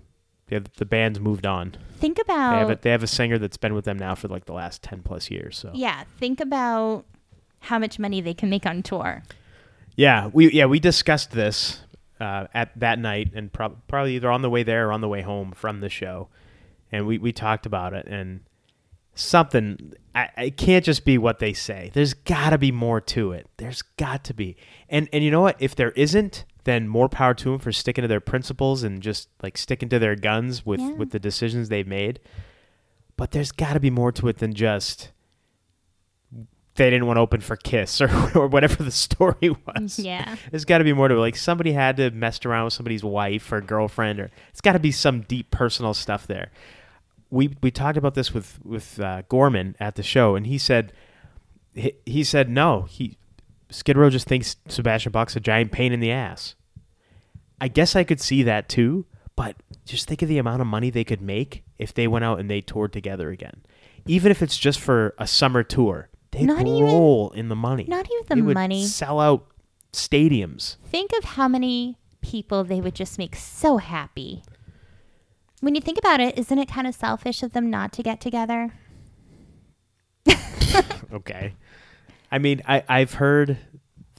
the, the band's moved on. Think They have a, about they have a singer that's been with them now for like the last ten plus years. So yeah. Think about how much money they can make on tour. Yeah, we yeah we discussed this uh, at that night, and prob- probably either on the way there or on the way home from the show, and we we talked about it and something. I, it can't just be what they say. There's got to be more to it. There's got to be, and and you know what? If there isn't, then more power to them for sticking to their principles and just like sticking to their guns with Yeah. with the decisions they've made. But there's got to be more to it than just they didn't want to open for Kiss or, or whatever the story was. Yeah. There's got to be more to it. Like somebody had to messed around with somebody's wife or girlfriend, or it's got to be some deep personal stuff there. We we talked about this with with uh, Gorman at the show, and he said he, he said no. He Skid Row just thinks Sebastian Bach's a giant pain in the ass. I guess I could see that too, but just think of the amount of money they could make if they went out and they toured together again. Even if it's just for a summer tour, they'd Not even- roll in the money. Not even the They would money. Sell out stadiums. Think of how many people they would just make so happy. When you think about it, isn't it kind of selfish of them not to get together? okay. I mean, I I've heard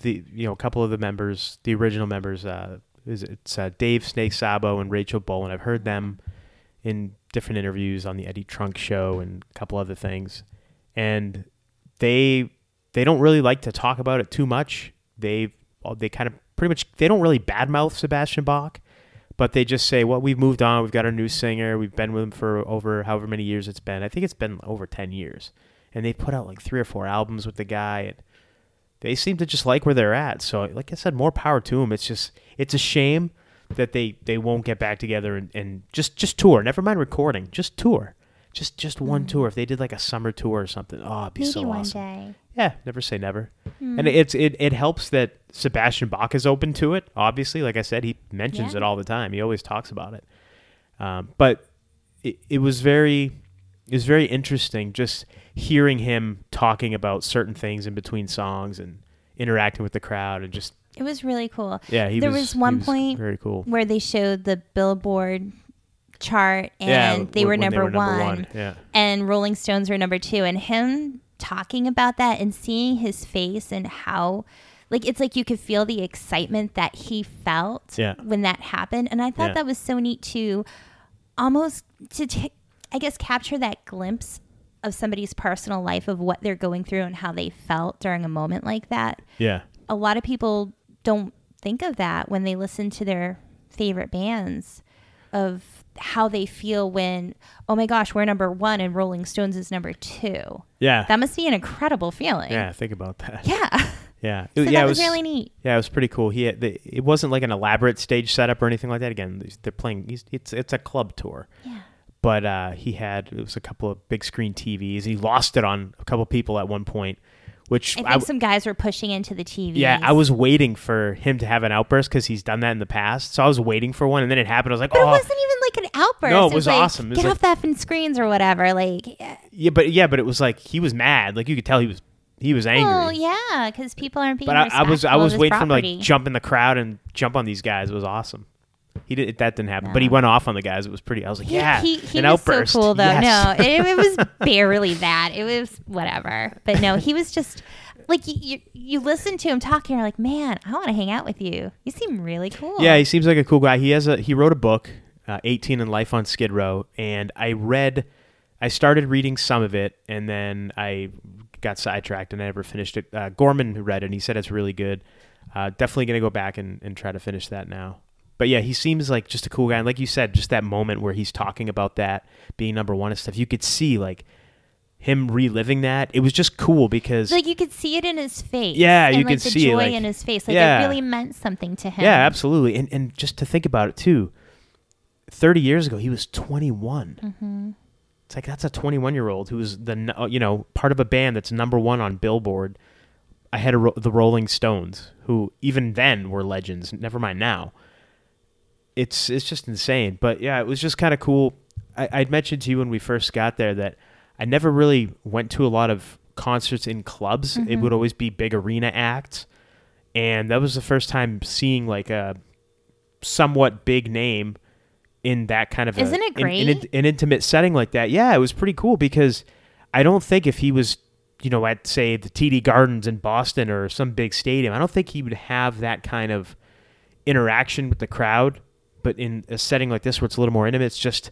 the you know a couple of the members, the original members, uh, is it's uh, Dave Snake Sabo and Rachel Bolan. I've heard them in different interviews on the Eddie Trunk show and a couple other things, and they they don't really like to talk about it too much. They they kind of pretty much they don't really badmouth Sebastian Bach, but they just say, "Well, we've moved on. We've got our new singer. We've been with them for over however many years it's been. I think it's been over ten years." And they put out like three or four albums with the guy, and they seem to just like where they're at. So, like I said, more power to them. It's just it's a shame that they they won't get back together and, and just just tour. Never mind recording, just tour. Just just one Mm. tour. If they did like a summer tour or something, oh, it'd be Maybe so one awesome. day. Yeah, never say never. Mm. And it's it, it helps that Sebastian Bach is open to it. Obviously, like I said, he mentions Yeah. it all the time. He always talks about it. Um, but it, it was very it was very interesting just hearing him talking about certain things in between songs and interacting with the crowd and just It was really cool. yeah. He There was, was one was point very cool. Where they showed the Billboard chart and yeah, they, were number, they were one, Yeah, and Rolling Stones were number two. And him talking about that and seeing his face and how, like, it's like you could feel the excitement that he felt Yeah. when that happened. And I thought Yeah. that was so neat to almost to, ta- I guess, capture that glimpse of somebody's personal life of what they're going through and how they felt during a moment like that yeah, a lot of people don't think of that when they listen to their favorite bands of how they feel when oh my gosh we're number one and rolling stones is number two yeah, that must be an incredible feeling yeah. Think about that. yeah Yeah, so It- yeah. was, it was really neat Yeah, it was pretty cool. He had the, it wasn't like an elaborate stage setup or anything like that. Again, they're playing. It's it's a club tour, yeah but uh, he had it was a couple of big screen TVs. He lost it on a couple people at one point, which i think I, some guys were pushing into the tv yeah I was waiting for him to have an outburst because he's done that in the past. So I was waiting for one, and then it happened. I was like, but oh it wasn't even like an outburst No, it was like, awesome. It was get like- off the effing screens or whatever like eh. yeah, but yeah, but it was like he was mad. Like you could tell he was he was angry. well yeah because people aren't being but I, I was I was waiting for him to like jump in the crowd and jump on these guys. It was awesome. He did that didn't happen, but he went off on the guys. It was pretty. I was like, He- yeah, he, he an was outburst. so cool though. Yes. No, it, it was barely that. It was whatever. But no, he was just like you. You, you listen to him talking, you're like, man, I want to hang out with you. You seem really cool. Yeah, he seems like a cool guy. He has a he wrote a book, uh, 18 and Life on Skid Row, and I read, I started reading some of it, and then I got sidetracked and I never finished it. Uh, Gorman read it, and he said it's really good. Uh, definitely gonna go back and, and try to finish that now. But yeah, he seems like just a cool guy. And like you said, just that moment where he's talking about that being number one and stuff, you could see like him reliving that. It was just cool because like you could see it in his face. Yeah, and, you like, could the see it, like- in his face. Like Yeah. it really meant something to him. Yeah, absolutely. And and just to think about it too, thirty years ago he was twenty Mm-hmm. It's like that's a twenty one year old who was the uh, you know part of a band that's number one on Billboard. ahead of Ro- the Rolling Stones, who even then were legends. Never mind now. It's it's just insane. But yeah, it was just kind of cool. I, I'd mentioned to you when we first got there that I never really went to a lot of concerts in clubs. It Mhm. would always be big arena acts, and that was the first time seeing like a somewhat big name in that kind of Isn't it in- in great? an intimate setting like that. Yeah, it was pretty cool because I don't think if he was, you know, at say the TD Gardens in Boston or some big stadium, I don't think he would have that kind of interaction with the crowd. But in a setting like this where it's a little more intimate, it's just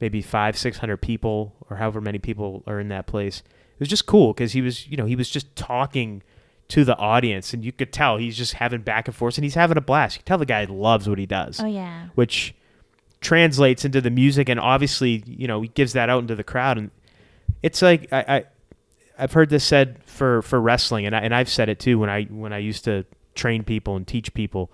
maybe five, six hundred people or however many people are in that place. It was just cool because he was, you know, he was just talking to the audience, and you could tell he's just having back and forth, and he's having a blast. You can tell the guy loves what he does Oh yeah. which translates into the music and obviously you know he gives that out into the crowd and it's like I, I I've heard this said for for wrestling and I, and I've said it too when I when I used to train people and teach people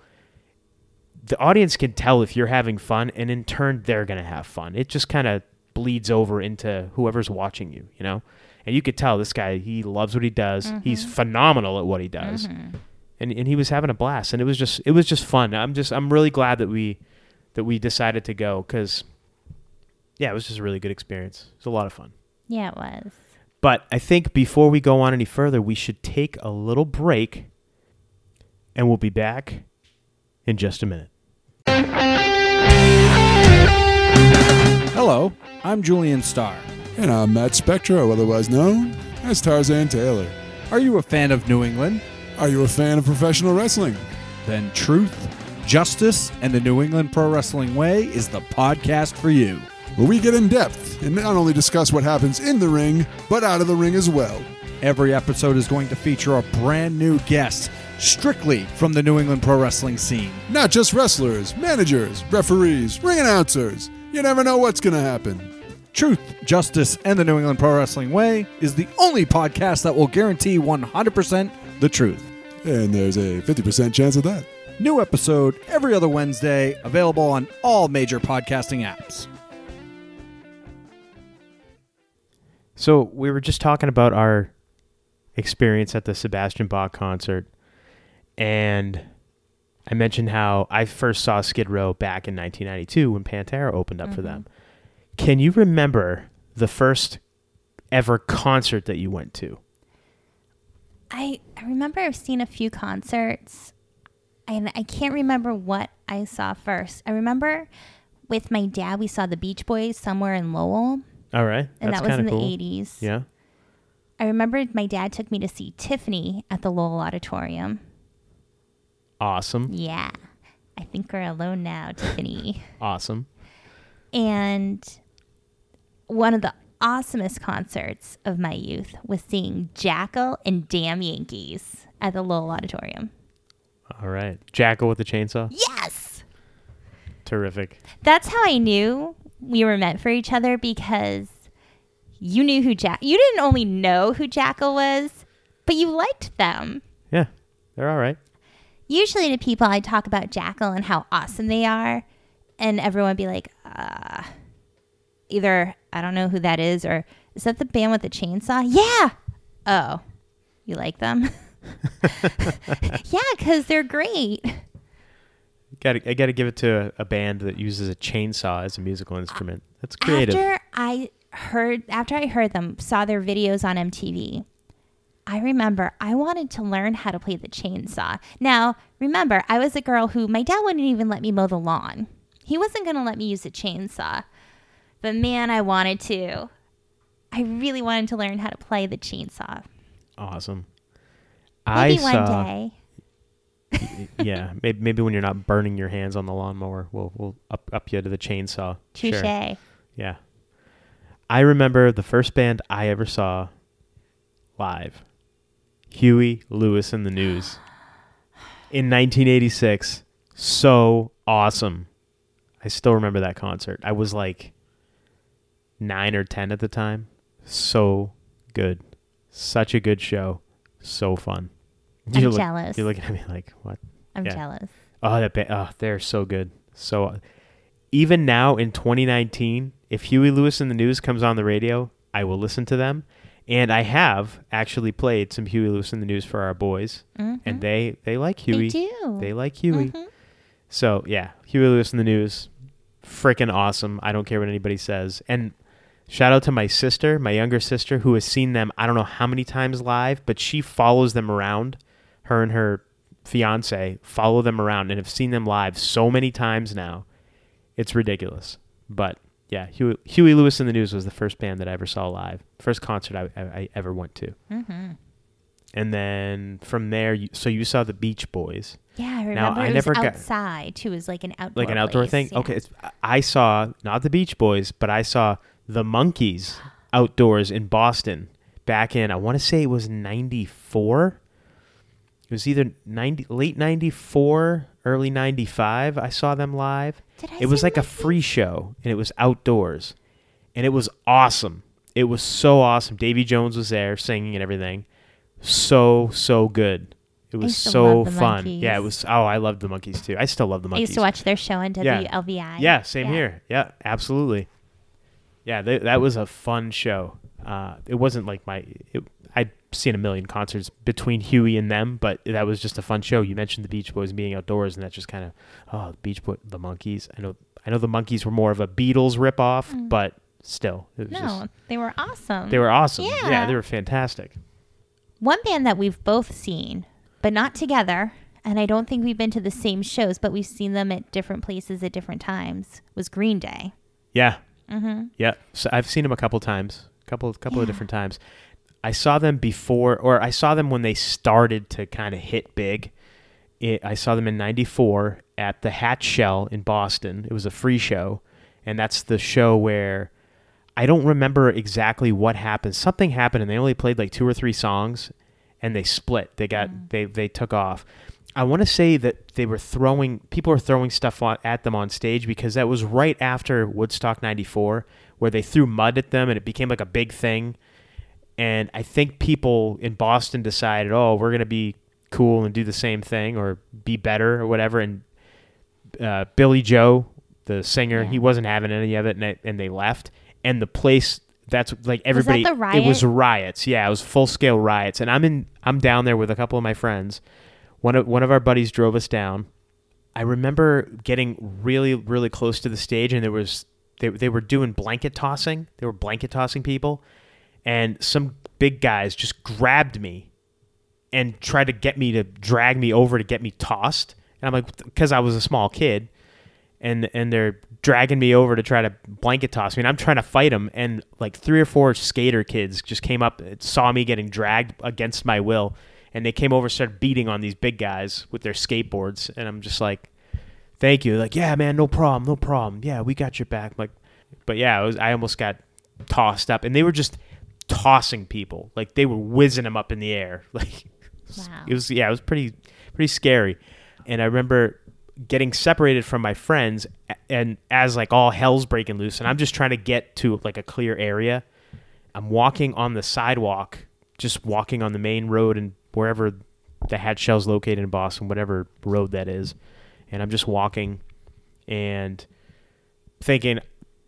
the audience can tell if you're having fun and in turn they're going to have fun. It just kind of bleeds over into whoever's watching you you know? And you could tell this guy he loves what he does. He's phenomenal at what he does. Mhm. and and he was having a blast and it was just it was just fun. I'm just i'm really glad that we that we decided to go because yeah it was just a really good experience. It was a lot of fun. Yeah, it was. but i think before we go on any further we should take a little break and we'll be back in just a minute Hello, I'm Julian Starr. And I'm Matt Spectro, otherwise known as Tarzan Taylor. Are you a fan of New England? Are you a fan of professional wrestling? Then Truth, Justice, and the New England Pro Wrestling Way is the podcast for you. Where we get in depth and not only discuss what happens in the ring, but out of the ring as well. Every episode is going to feature a brand new guest, strictly from the New England pro wrestling scene. Not just wrestlers, managers, referees, ring announcers. You never know what's going to happen. Truth, Justice, and the New England Pro Wrestling Way is the only podcast that will guarantee 100% the truth. And there's a 50% chance of that. New episode every other Wednesday, available on all major podcasting apps. So we were just talking about our experience at the Sebastian Bach concert, and I mentioned how I first saw Skid Row back in 1992 when Pantera opened up for mm-hmm. them. Can you remember the first ever concert that you went to? I I remember I've seen a few concerts, and I can't remember what I saw first. I remember with my dad we saw the Beach Boys somewhere in Lowell, All right, and that's that was in the cool. eighties. Yeah, I remember my dad took me to see Tiffany at the Lowell Auditorium. Awesome, Yeah, I think we're alone now, Tiffany. awesome. And one of the awesomest concerts of my youth was seeing Jackyl and Damn Yankees at the Lowell Auditorium. All right, Jackyl with the chainsaw, Yes. terrific. That's how I knew we were meant for each other because you knew who Jack. You didn't only know who Jackyl was, but you liked them. Yeah, they're all right. Usually, to people, I talk about Jackyl and how awesome they are, and everyone would be like, uh, either I don't know who that is, or is that the band with the chainsaw? Yeah. Oh, you like them? yeah, because they're great. Got I got to give it to a, a band that uses a chainsaw as a musical instrument. That's creative. After I heard, after I heard them, saw their videos on MTV, I remember I wanted to learn how to play the chainsaw. Now, remember, I was a girl who my dad wouldn't even let me mow the lawn. He wasn't going to let me use a chainsaw. But man, I wanted to. I really wanted to learn how to play the chainsaw. awesome. Maybe I one saw. day. yeah, maybe, maybe when you're not burning your hands on the lawnmower, we'll we'll up up you to the chainsaw. Touche. Sure. Yeah. I remember the first band I ever saw live. Huey Lewis and the News. In 1986. So awesome. I still remember that concert. I was like 9 or 10 at the time. So good. Such a good show. So fun. I'm look- jealous. You're looking at me like, what? I'm Yeah. jealous. Oh, that ba- oh, they're so good. So uh, even now in 2019, if Huey Lewis and the News comes on the radio, I will listen to them. And I have actually played some Huey Lewis and the News for our boys, and they they like Huey. They do. They like Huey. Mhm. So yeah, Huey Lewis and the News, freaking awesome. I don't care what anybody says. And shout out to my sister, my younger sister, who has seen them. I don't know how many times live, but she follows them around. Her and her fiance follow them around and have seen them live so many times now. It's ridiculous. But yeah, Huey, Huey Lewis and the News was the first band that I ever saw live. First concert I, I, I ever went to. Mm-hmm. And then from there, you, so you saw the Beach Boys. Yeah, I remember Now, I never was got- outside too. It was like an outdoor, like an outdoor place, thing. yeah. Okay, it's, I saw not the Beach Boys, but I saw the Monkees outdoors in Boston back in I want to say it was '94. It was either 90, late '94, early '95. I saw them live. Did I it was like a free show, and it was outdoors, and it was awesome. It was so awesome. Davy Jones was there singing and everything. So so good. It was so fun. Yeah, it was. Oh, I loved the monkees too. I still love the monkees. I used to watch their show on Yeah. WLVI. Yeah, same here. Yeah, absolutely. Yeah, th- that was a fun show. Uh, it wasn't like my. It, seen a million concerts between Huey and them, but that was just a fun show. You mentioned the Beach Boys being outdoors, and that just kind of oh, the Beach Boy, the Monkees. I know, I know the Monkees were more of a Beatles ripoff, but still, it was Mm. No, just, they were awesome. they were awesome. Yeah. Yeah. they were fantastic. One band that we've both seen, but not together, and I don't think we've been to the same shows, but we've seen them at different places at different times, was Green Day. Yeah, Mm-hmm. Yeah, so I've seen them a couple times, couple couple of different times. I saw them before, or I saw them when they started to kind of hit big. It, I saw them in '94 at the Hatch Shell in Boston. It was a free show, and that's the show where I don't remember exactly what happened. Something happened, and they only played like two or three songs, and they split. They got mm. they they took off. I want to say that they were throwing people were throwing stuff on, at them on stage because that was right after Woodstock '94, where they threw mud at them and it became like a big thing. And I think people in Boston decided, oh, we're gonna be cool and do the same thing or be better or whatever. And uh, Billie Joe, the singer, he wasn't having any of it, and, it, and they left. And the place that's like everybody. the It was riots. Yeah, it was full scale riots. And I'm in. I'm down there with a couple of my friends. One of one of our buddies drove us down. I remember getting really really close to the stage, and there was they they were doing blanket tossing. They were blanket tossing people, and some big guys just grabbed me and tried to get me to drag me over to get me tossed. And I'm like, because I was a small kid, and and they're dragging me over to try to blanket toss me, and I'm trying to fight them. And like three or four skater kids just came up, and saw me getting dragged against my will, and they came over, started beating on these big guys with their skateboards, and I'm just like, thank you. Like, yeah, man, no problem, no problem. Yeah, we got your back. like, but yeah, was, I almost got tossed up, and they were just tossing people, like they were whizzing them up in the air, like. Wow. It was yeah, it was pretty pretty scary. And I remember getting separated from my friends and as like all hell's breaking loose and I'm just trying to get to like a clear area. I'm walking on the sidewalk, just walking on the main road and wherever the hatch shell's located in Boston, whatever road that is. And I'm just walking and thinking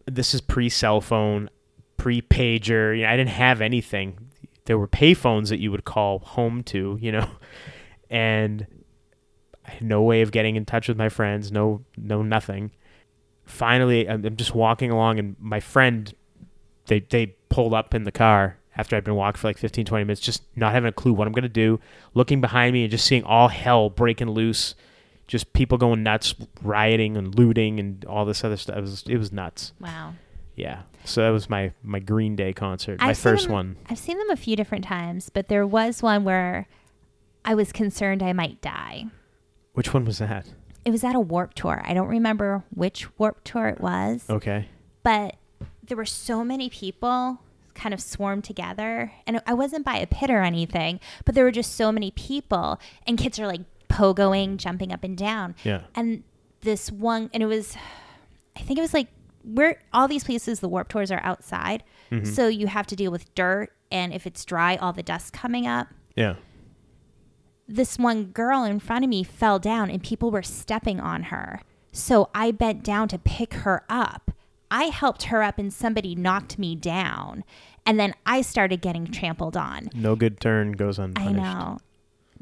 this is pre cell phone, pre pager. You know, I didn't have anything. There were payphones that you would call home to, you know, and I had no way of getting in touch with my friends. No, no, nothing. Finally, I'm, I'm just walking along, and my friend, they they pulled up in the car after I'd been walking for like 15, 20 minutes, just not having a clue what I'm gonna do. Looking behind me and just seeing all hell breaking loose, just people going nuts, rioting and looting and all this other stuff. It was it was nuts. Wow. Yeah. So that was my my Green Day concert, my I've seen first them- one. I've seen them a few different times, but there was one where I was concerned I might die. Which one was that? It was at a warp tour. I don't remember which warp tour it was, Okay. but there were so many people kind of swarmed together. And I wasn't by a pit or anything, but there were just so many people, and kids are like pogoing, jumping up and down. Yeah. And this one, and it was, I think it was like, where all these places, the warp tours are outside. Mm-hmm. So you have to deal with dirt. And if it's dry, all the dust coming up. Yeah. This one girl in front of me fell down and people were stepping on her. So I bent down to pick her up. I helped her up and somebody knocked me down. And then I started getting trampled on. No good turn goes unpunished. I know.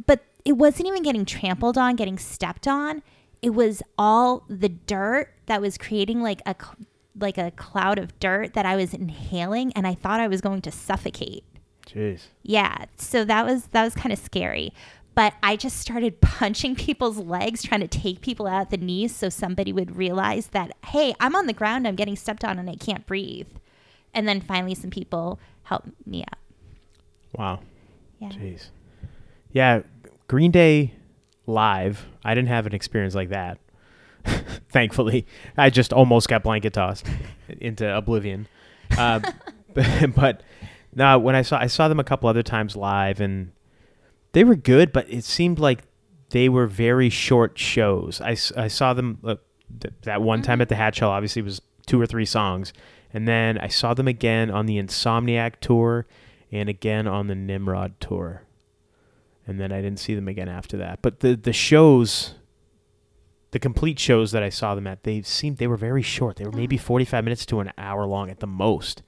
But it wasn't even getting trampled on, getting stepped on. It was all the dirt that was creating like a like a cloud of dirt that I was inhaling and I thought I was going to suffocate. Jeez. Yeah, so that was that was kind of scary. But I just started punching people's legs, trying to take people out at the knees so somebody would realize that, hey, I'm on the ground, I'm getting stepped on, and I can't breathe. And then finally, some people helped me up. Wow. Yeah. Jeez. Yeah, Green Day live. I didn't have an experience like that. Thankfully, I just almost got blanket tossed into oblivion. Uh, but no, when I saw I saw them a couple other times live, and they were good, but it seemed like they were very short shows. I, I saw them uh, th- that one time at the Hatch Shell. Obviously, it was two or three songs, and then I saw them again on the Insomniac tour, and again on the Nimrod tour and then I didn't see them again after that. But the the shows, the complete shows that I saw them at, they seemed they were very short. They were maybe mm. forty five minutes to an hour long at the most.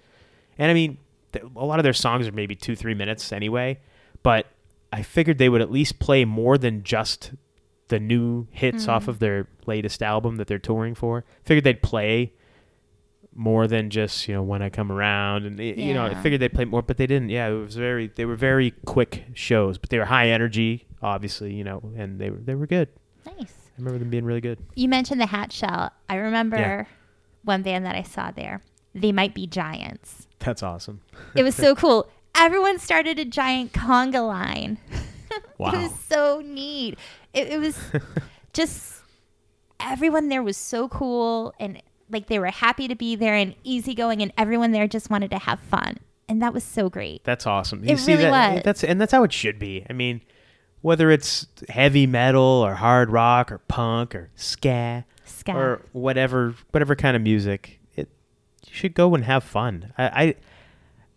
And I mean, th- a lot of their songs are maybe two three minutes anyway. But I figured they would at least play more than just the new hits off mm. of their latest album that they're touring for. Figured they'd play more than just you know when I come around and y- you know I figured they'd play more but they didn't yeah it was very they were very quick shows but they were high energy obviously you know and they were they were good Nice. I remember them being really good You mentioned the Hatch Shell. I remember Yeah. one band that I saw there. they might be giants. That's awesome. It was so cool. Everyone started a giant conga line. Wow. It was so neat. It, it was just everyone there was so cool and like they were happy to be there and easygoing, and everyone there just wanted to have fun, and that was so great. That's awesome. You It see really that was. that's and that's how it should be. I mean, whether it's heavy metal or hard rock or punk or ska Ska. or whatever whatever kind of music, it you should go and have fun. I I,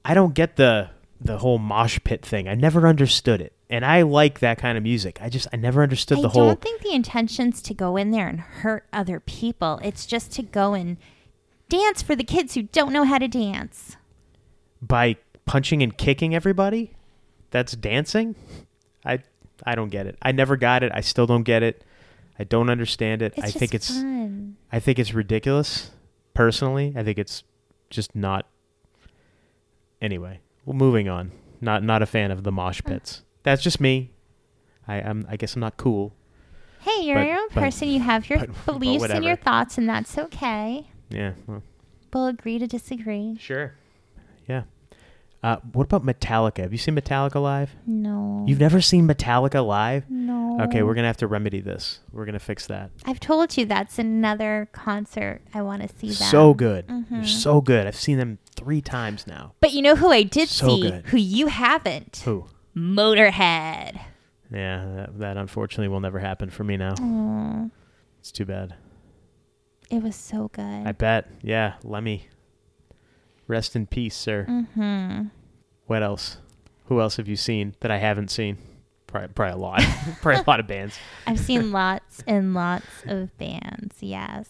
I don't get the the whole mosh pit thing. I never understood it. And I like that kind of music. I just I never understood I the whole I don't think the intention's to go in there and hurt other people. It's just to go and dance for the kids who don't know how to dance. by punching and kicking everybody. That's dancing. I I don't get it. I never got it. I still don't get it. I don't understand it. It's I just think it's fun. I think it's ridiculous. Personally, I think it's just not. Anyway, well, moving on. Not not a fan of the mosh pits. That's just me. I am. I guess I'm not cool. Hey, you're But- your own but- person. You have your but beliefs and your thoughts, and that's okay. Yeah. Well, We'll agree to disagree. sure. Uh, what about Metallica? Have you seen Metallica live? No. You've never seen Metallica live? no. Okay, we're gonna have to remedy this. We're gonna fix that. I've told you that's another concert I want to see. Them. So good. They're Mhm. so good. I've seen them three times now. But you know who I did So see? good. Who you haven't? Who? Motorhead. Yeah, that, that unfortunately will never happen for me now. Oh, It's too bad. it was so good. I bet. Yeah, Lemmy. Rest in peace, sir. mm-hmm. What else? Who else have you seen that I haven't seen? Probably, probably a lot. probably a lot of bands. I've seen lots and lots of bands. Yes.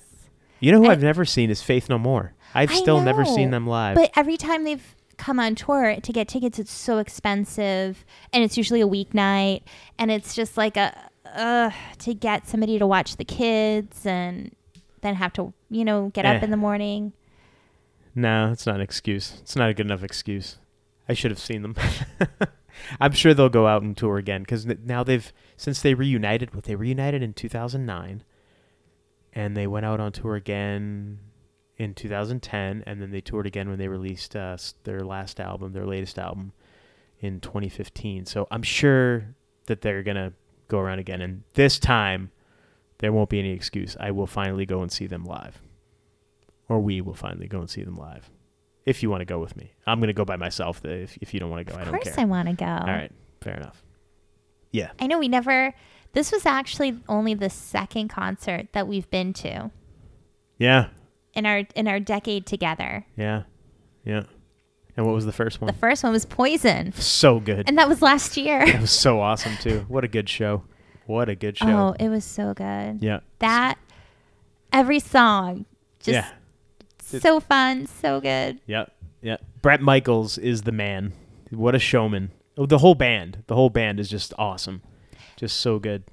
You know who I- have never seen is Faith No More. I've I still never seen them live. But every time they've come on tour to get tickets, it's so expensive, and it's usually a weeknight, and it's just like a uh, to get somebody to watch the kids, and then have to you know get up Eh. in the morning. No, it's not an excuse. It's not a good enough excuse. I should have seen them. I'm sure they'll go out and tour again because now they've since they reunited. What they reunited in 2009, and they went out on tour again in 2010, and then they toured again when they released uh, their last album, their latest album, in 2015. So I'm sure that they're gonna go around again, and this time there won't be any excuse. I will finally go and see them live or we will finally go and see them live. If you want to go with me, I'm going to go by myself. If, if you don't want to go, I don't care. Of course. I want to go. All right, fair enough. Yeah, I know we never. This was actually only the second concert that we've been to yeah, in our in our decade together. yeah, yeah. And what was the first one? The first one was Poison, so good. and that was last year. It was so awesome too. What a good show. What a good show. Oh, it was so good. yeah, That every song just yeah, It- so fun, so good. yeah, yeah. Bret Michaels is the man. What a showman. Oh, the whole band. The whole band is just awesome. Just so good.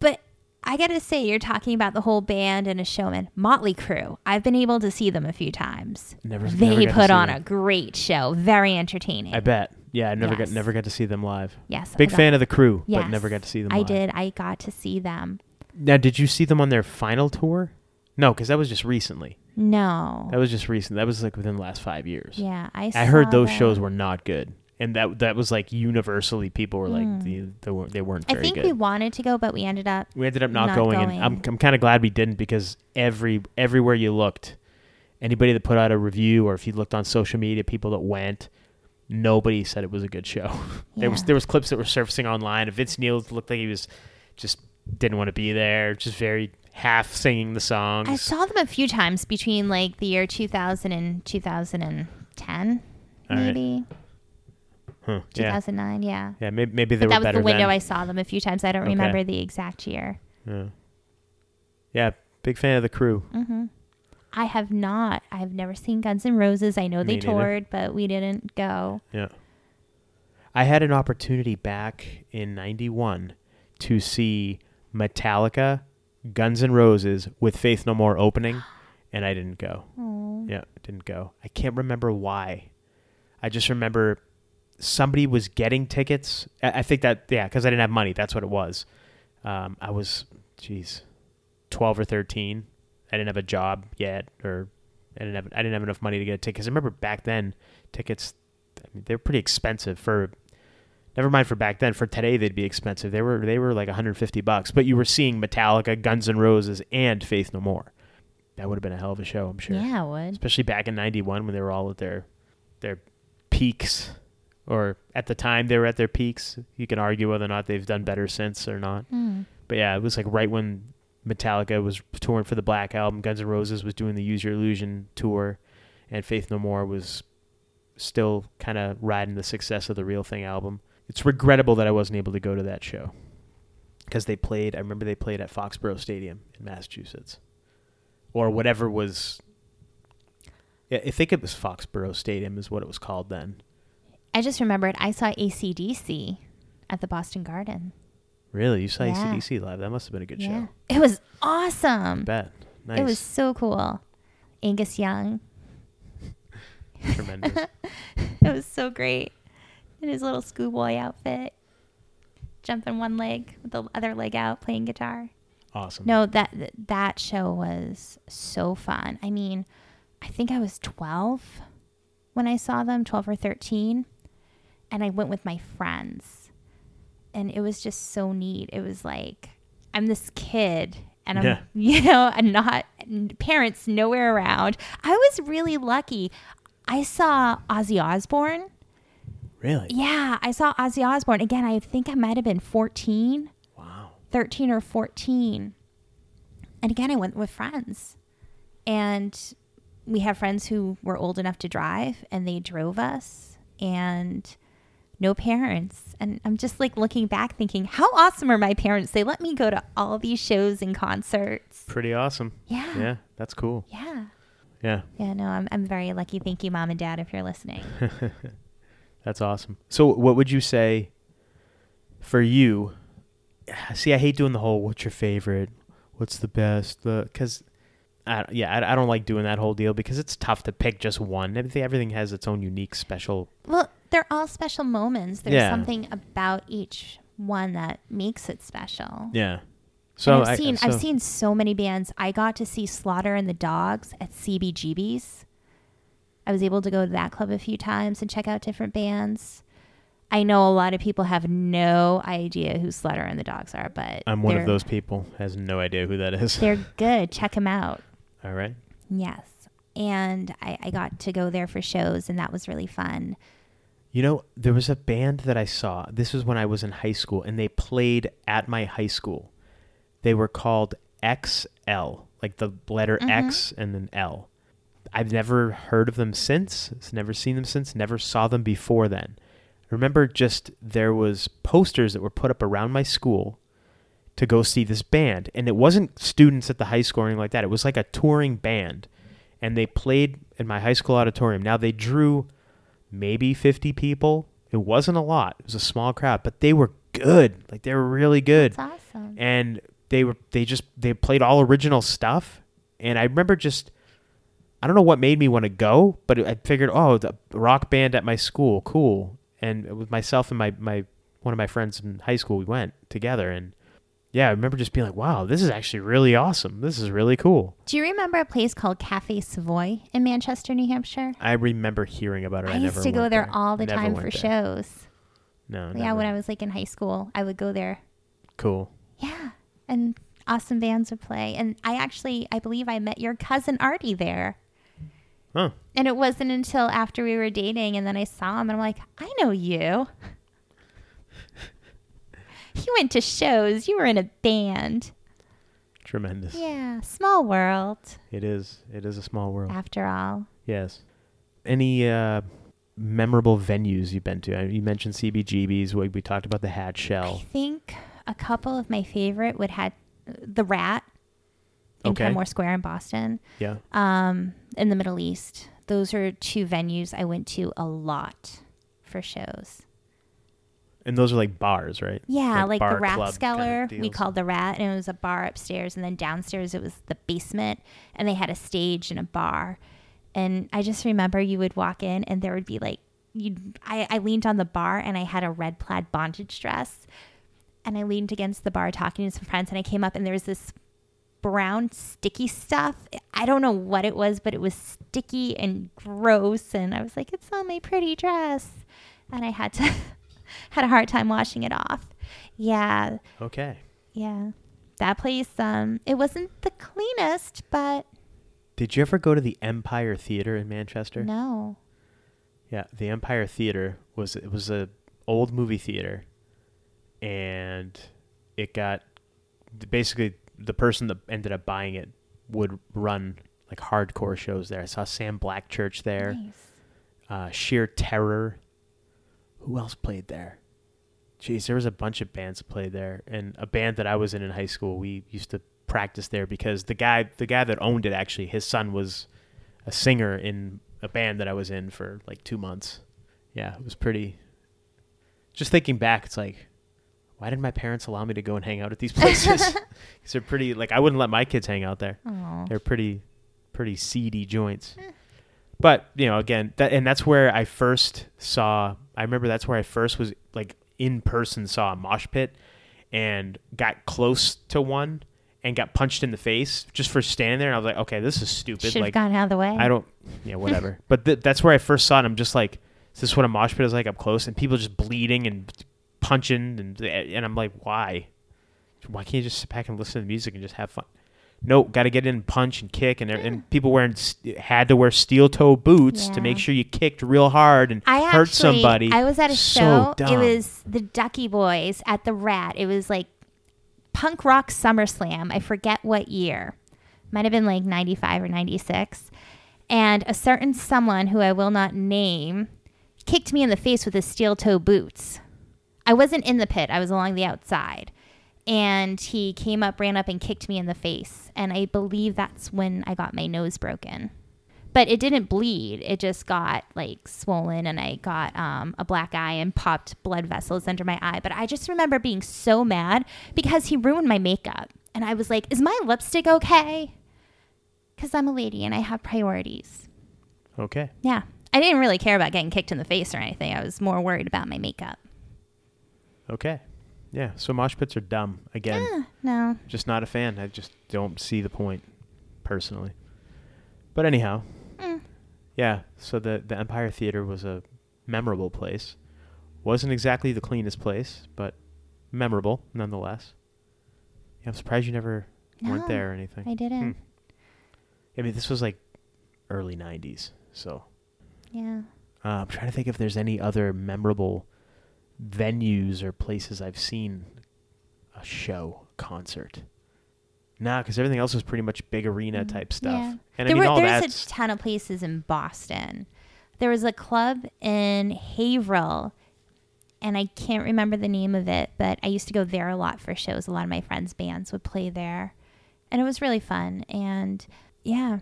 But I gotta say, you're talking about the whole band and a showman. Motley Crue. I've been able to see them a few times. Never. never They to put on them. a great show. Very entertaining. I bet. Yeah, I never Yes. got never got to see them live. Yes. Big fan of the Crue, Yes, but never got to see them. Live. I live. did. I got to see them. Now, did you see them on their final tour? No, because that was just recently. No. That was just recent. That was like within the last five years. yeah, I. I heard those them. shows were not good, and that that was like universally people were like Hmm. they, they weren't weren't I very think good. we wanted to go, but we ended up. we ended up not, not going, and I'm. I'm kind of glad we didn't because every everywhere you looked, anybody that put out a review or if you looked on social media, people that went, nobody said it was a good show. there was there was clips that were surfacing online. Vince Neil looked like he was just didn't want to be there, just very half singing the songs. I saw them a few times between like the year 2000 and 2010, All right. maybe Huh, 2009. Yeah. yeah. Maybe, maybe they But were that was the window then. I saw them a few times. I don't Okay. remember the exact year. Yeah. Yeah, big fan of the Crue. hmm I have not. I have never seen Guns N' Roses. I know Me they neither. toured, but we didn't go. Yeah. I had an opportunity back in 91 to see Metallica, Guns N' Roses with Faith No More opening, and I didn't go. Oh. Yeah, didn't go. I can't remember why. I just remember somebody was getting tickets. I, I think that, yeah, because I didn't have money. That's what it was. Um, I was, geez, 12 or 13. I didn't have a job yet or I didn't have I didn't have enough money to get a ticket. 'Cause I remember back then tickets, I mean, they were pretty expensive for. Never mind for back then. For today, they'd be expensive. They were they were like 150 bucks. But you were seeing Metallica, Guns N' Roses, and Faith No More. That would have been a hell of a show, I'm sure. Yeah, it would. Especially back in '91 when they were all at their their peaks, or at the time they were at their peaks. You can argue whether or not they've done better since or not. Hmm. But yeah, it was like right when Metallica was touring for the Black Album, Guns N' Roses was doing the Use Your Illusion tour, and Faith No More was still kind of riding the success of the Real Thing album. It's regrettable that I wasn't able to go to that show because they played. I remember they played at Foxborough Stadium in Massachusetts, or hmm. whatever was. Yeah, I think it was Foxborough Stadium is what it was called then. I just remembered I saw ACDC at the Boston Garden. Really, you saw Yeah. ACDC live? That must have been a good yeah. show. It was awesome. Bet. Nice. It was so cool. Angus Young. tremendous. It was so great. In his little schoolboy outfit. Jumping one leg with the other leg out, playing guitar. awesome. No, that that show was so fun. I mean, I think I was 12 when I saw them, 12 or 13, and I went with my friends. And it was just so neat. It was like I'm this kid and I'm Yeah. you know, and not parents nowhere around. I was really lucky. I saw Ozzy Osbourne. Really? Yeah, I saw Ozzy Osbourne. Again, I think I might have been 14. Wow. 13 or 14. And again, I went with friends. And we had friends who were old enough to drive and they drove us and no parents. And I'm just like looking back thinking, how awesome are my parents? They let me go to all these shows and concerts. Pretty awesome. Yeah. Yeah, that's cool. Yeah. Yeah, Yeah, no, I'm, I'm very lucky. Thank you, mom and dad, if you're listening. that's awesome. So, what would you say for you? See, I hate doing the whole "what's your favorite," "what's the best," the because. I, yeah, I, I don't like doing that whole deal because it's tough to pick just one. Everything, everything has its own unique, special. well, they're all special moments. There's Yeah. something about each one that makes it special. Yeah. So So I've I- seen so- I've seen so many bands. I got to see Slaughter and the Dogs at CBGB's. I was able to go to that club a few times and check out different bands. I know a lot of people have no idea who Slaughter and the Dogs are, but I'm one of those people has no idea who that is. They're good. Check them out. All right. Yes, and I, I got to go there for shows, and that was really fun. You know, there was a band that I saw. This was when I was in high school, and they played at my high school. They were called XL, like the letter mm-hmm. X and then L. I've never heard of them since. Never seen them since. Never saw them before then. I remember just there was posters that were put up around my school to go see this band, and it wasn't students at the high school or anything like that. It was like a touring band, and they played in my high school auditorium. Now they drew maybe 50 people. It wasn't a lot. It was a small crowd, but they were good. Like they were really good. It's awesome. And they were they just they played all original stuff. And I remember just I don't know what made me want to go, but I figured, oh, the rock band at my school, cool. And with myself and my my one of my friends in high school, we went together and yeah, I remember just being like, wow, this is actually really awesome. This is really cool. Do you remember a place called Cafe Savoy in Manchester, New Hampshire? I remember hearing about it. I, I, used to go went there all the Never time for there. shows. No, Yeah, never. when I was like in high school, I would go there. cool. Yeah, and awesome bands would play. And I actually, I believe I met your cousin Artie there. Huh. And it wasn't until after we were dating and then I saw him and I'm like, I know you. you went to shows. You were in a band. Tremendous. Yeah, small world It is. It is a small world. after all. Yes. Any uh, memorable venues you've been to? I- You mentioned CBGB's. We, we talked about the Hatch Shell. I think a couple of my favorite would had the Rat in Okay. Kenmore Square in Boston. Yeah. um, in the Middle East. Those are two venues I went to a lot for shows. And those are like bars, right? Yeah, like, bar the Rathskeller, kinda we called the Rat, and it was a bar upstairs, and then downstairs it was the basement, and they had a stage and a bar. And I just remember you would walk in, and there would be like, you. I, I leaned on the bar, and I had a red plaid bondage dress, and I leaned against the bar talking to some friends, and I came up, and there was this brown sticky stuff. I don't know what it was, but it was sticky and gross. And I was like, it's on my pretty dress. And I had to, had a hard time washing it off. Yeah. Okay. Yeah. That place, um, it wasn't the cleanest, but Did you ever go to the Empire Theater in Manchester? no. Yeah, the Empire Theater was it was a old movie theater, and it got basically the person that ended up buying it would run like hardcore shows there. I saw Sam Black Church there, Nice. uh, Sheer Terror. Who else played there? Jeez, there was a bunch of bands that played there, and a band that I was in in high school. We used to practice there because the guy, the guy that owned it, actually, his son was a singer in a band that I was in for like two months. Yeah, it was pretty. Just thinking back, it's like, why did my parents allow me to go and hang out at these places? 'Cause they're pretty. Like, I wouldn't let my kids hang out there. Oh. They're pretty, pretty seedy joints. Eh. But you know, again, that and that's where I first saw. I remember that's where I first was like in person saw a mosh pit, and got close to one and got punched in the face just for standing there. And I was like, okay, this is stupid. Should have like gone out of the way. I don't, yeah, whatever. but th- that's where I first saw it. I'm just like, is this what a mosh pit is like up close? And people just bleeding and punching, and and I'm like, why? Why can't you just sit back and listen to the music and just have fun? No, got to get in and punch and kick, and and people wearing had to wear steel toe boots to make sure you kicked real hard and I hurt actually, somebody. I was at a So show. dumb. It was the Ducky Boys at the Rat. It was like punk rock SummerSlam. I forget what year. Might have been like 95 or 96. And a certain someone who I will not name kicked me in the face with his steel toe boots. I wasn't in the pit, I was along the outside. And he came up, ran up, and kicked me in the face. And I believe that's when I got my nose broken but it didn't bleed. It just got like swollen, and I got um, a black eye and popped blood vessels under my eye. But I just remember being so mad because he ruined my makeup, and I was like, "Is my lipstick okay?" Because I'm a lady and I have priorities. okay. Yeah, I didn't really care about getting kicked in the face or anything. I was more worried about my makeup. Okay. Yeah. So mosh pits are dumb. Again, Eh, no, just not a fan. I just don't see the point personally. But anyhow, Mm. yeah. So the the Empire Theater was a memorable place. wasn't exactly the cleanest place, but memorable nonetheless. Yeah, I'm surprised you never weren't there or anything. I didn't. Hmm. I mean, this was like early '90s, so Yeah. uh, I'm trying to think if there's any other memorable venues or places I've seen a show, concert. Nah, because everything else was pretty much big arena mm-hmm. type stuff. Yeah. And there I mean, were, all there's that's a ton of places in Boston. There was a club in Haverhill, and I can't remember the name of it, but I used to go there a lot for shows. A lot of my friends' bands would play there, and it was really fun. And yeah,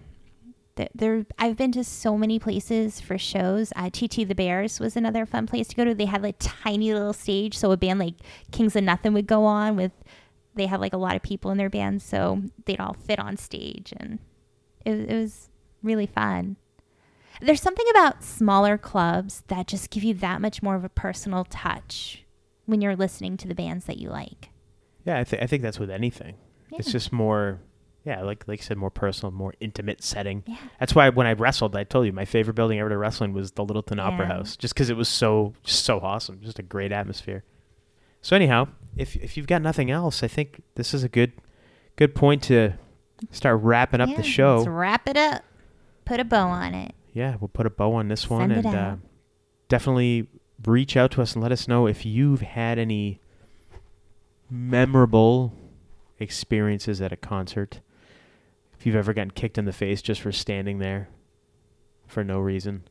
there, I've been to so many places for shows. Uh, TT the Bears was another fun place to go to. They had like tiny little stage, so a band like Kings of Nuthin' would go on with. They have like a lot of people in their band, so they'd all fit on stage, and it, it was really fun. There's something about smaller clubs that just give you that much more of a personal touch when you're listening to the bands that you like. yeah. I, th- I think that's with anything. It's just more, yeah, like like you said, more personal, more intimate setting. Yeah. That's why when I wrestled, I told you my favorite building ever to wrestling was the Littleton Opera House, just because it was so so awesome, just a great atmosphere. So anyhow, if if you've got nothing else, I think this is a good good point to start wrapping up Yeah, the show. Let's wrap it up. Put a bow on it. yeah, we'll put a bow on this one Send it and uh, definitely reach out to us and let us know if you've had any memorable experiences at a concert. If you've ever gotten kicked in the face just for standing there for no reason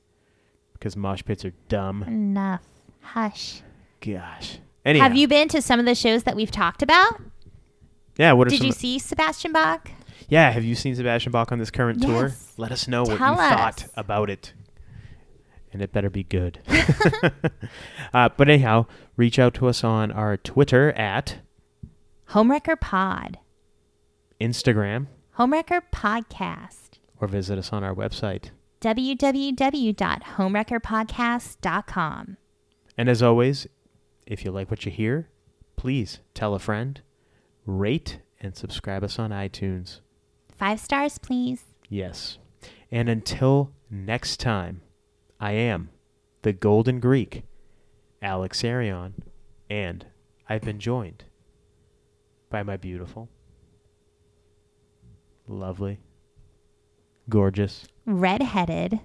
because mosh pits are dumb. Enough. Hush. Gosh. Anyhow, Have you been to some of the shows that we've talked about? Yeah, what are Did you see Sebastian Bach? Yeah, have you seen Sebastian Bach on this current tour? Let us know what Tell you thought about it. And it better be good. uh, but anyhow, reach out to us on our Twitter at Homewrecker Pod. Instagram Homewrecker Podcast. or visit us on our website. www.homewreckerpodcast.com. And as always, if you like what you hear, please tell a friend, rate and subscribe us on iTunes. Five stars, please. Yes. And until next time, I am the Golden Greek, Alex Arion, and I've been joined by my beautiful, lovely, gorgeous, Redheaded.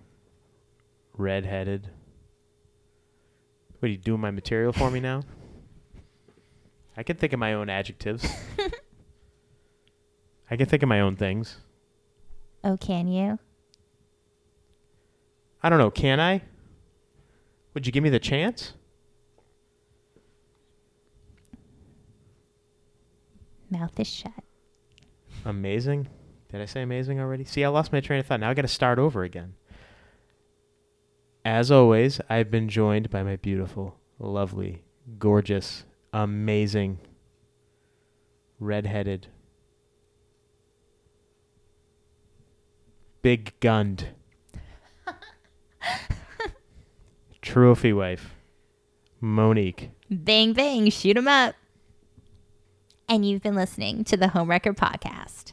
redheaded. What are you doing my material for me now? I can think of my own adjectives. I can think of my own things. Oh, can you? I don't know. Can I? Would you give me the chance? Mouth is shut. Amazing. Did I say amazing already? See, I lost my train of thought. Now I got to start over again. As always, I've been joined by my beautiful, lovely, gorgeous, amazing, redheaded, big gunned trophy wife, Monique. Bang, bang, Shoot 'em up. And you've been listening to the Homewrecker Podcast.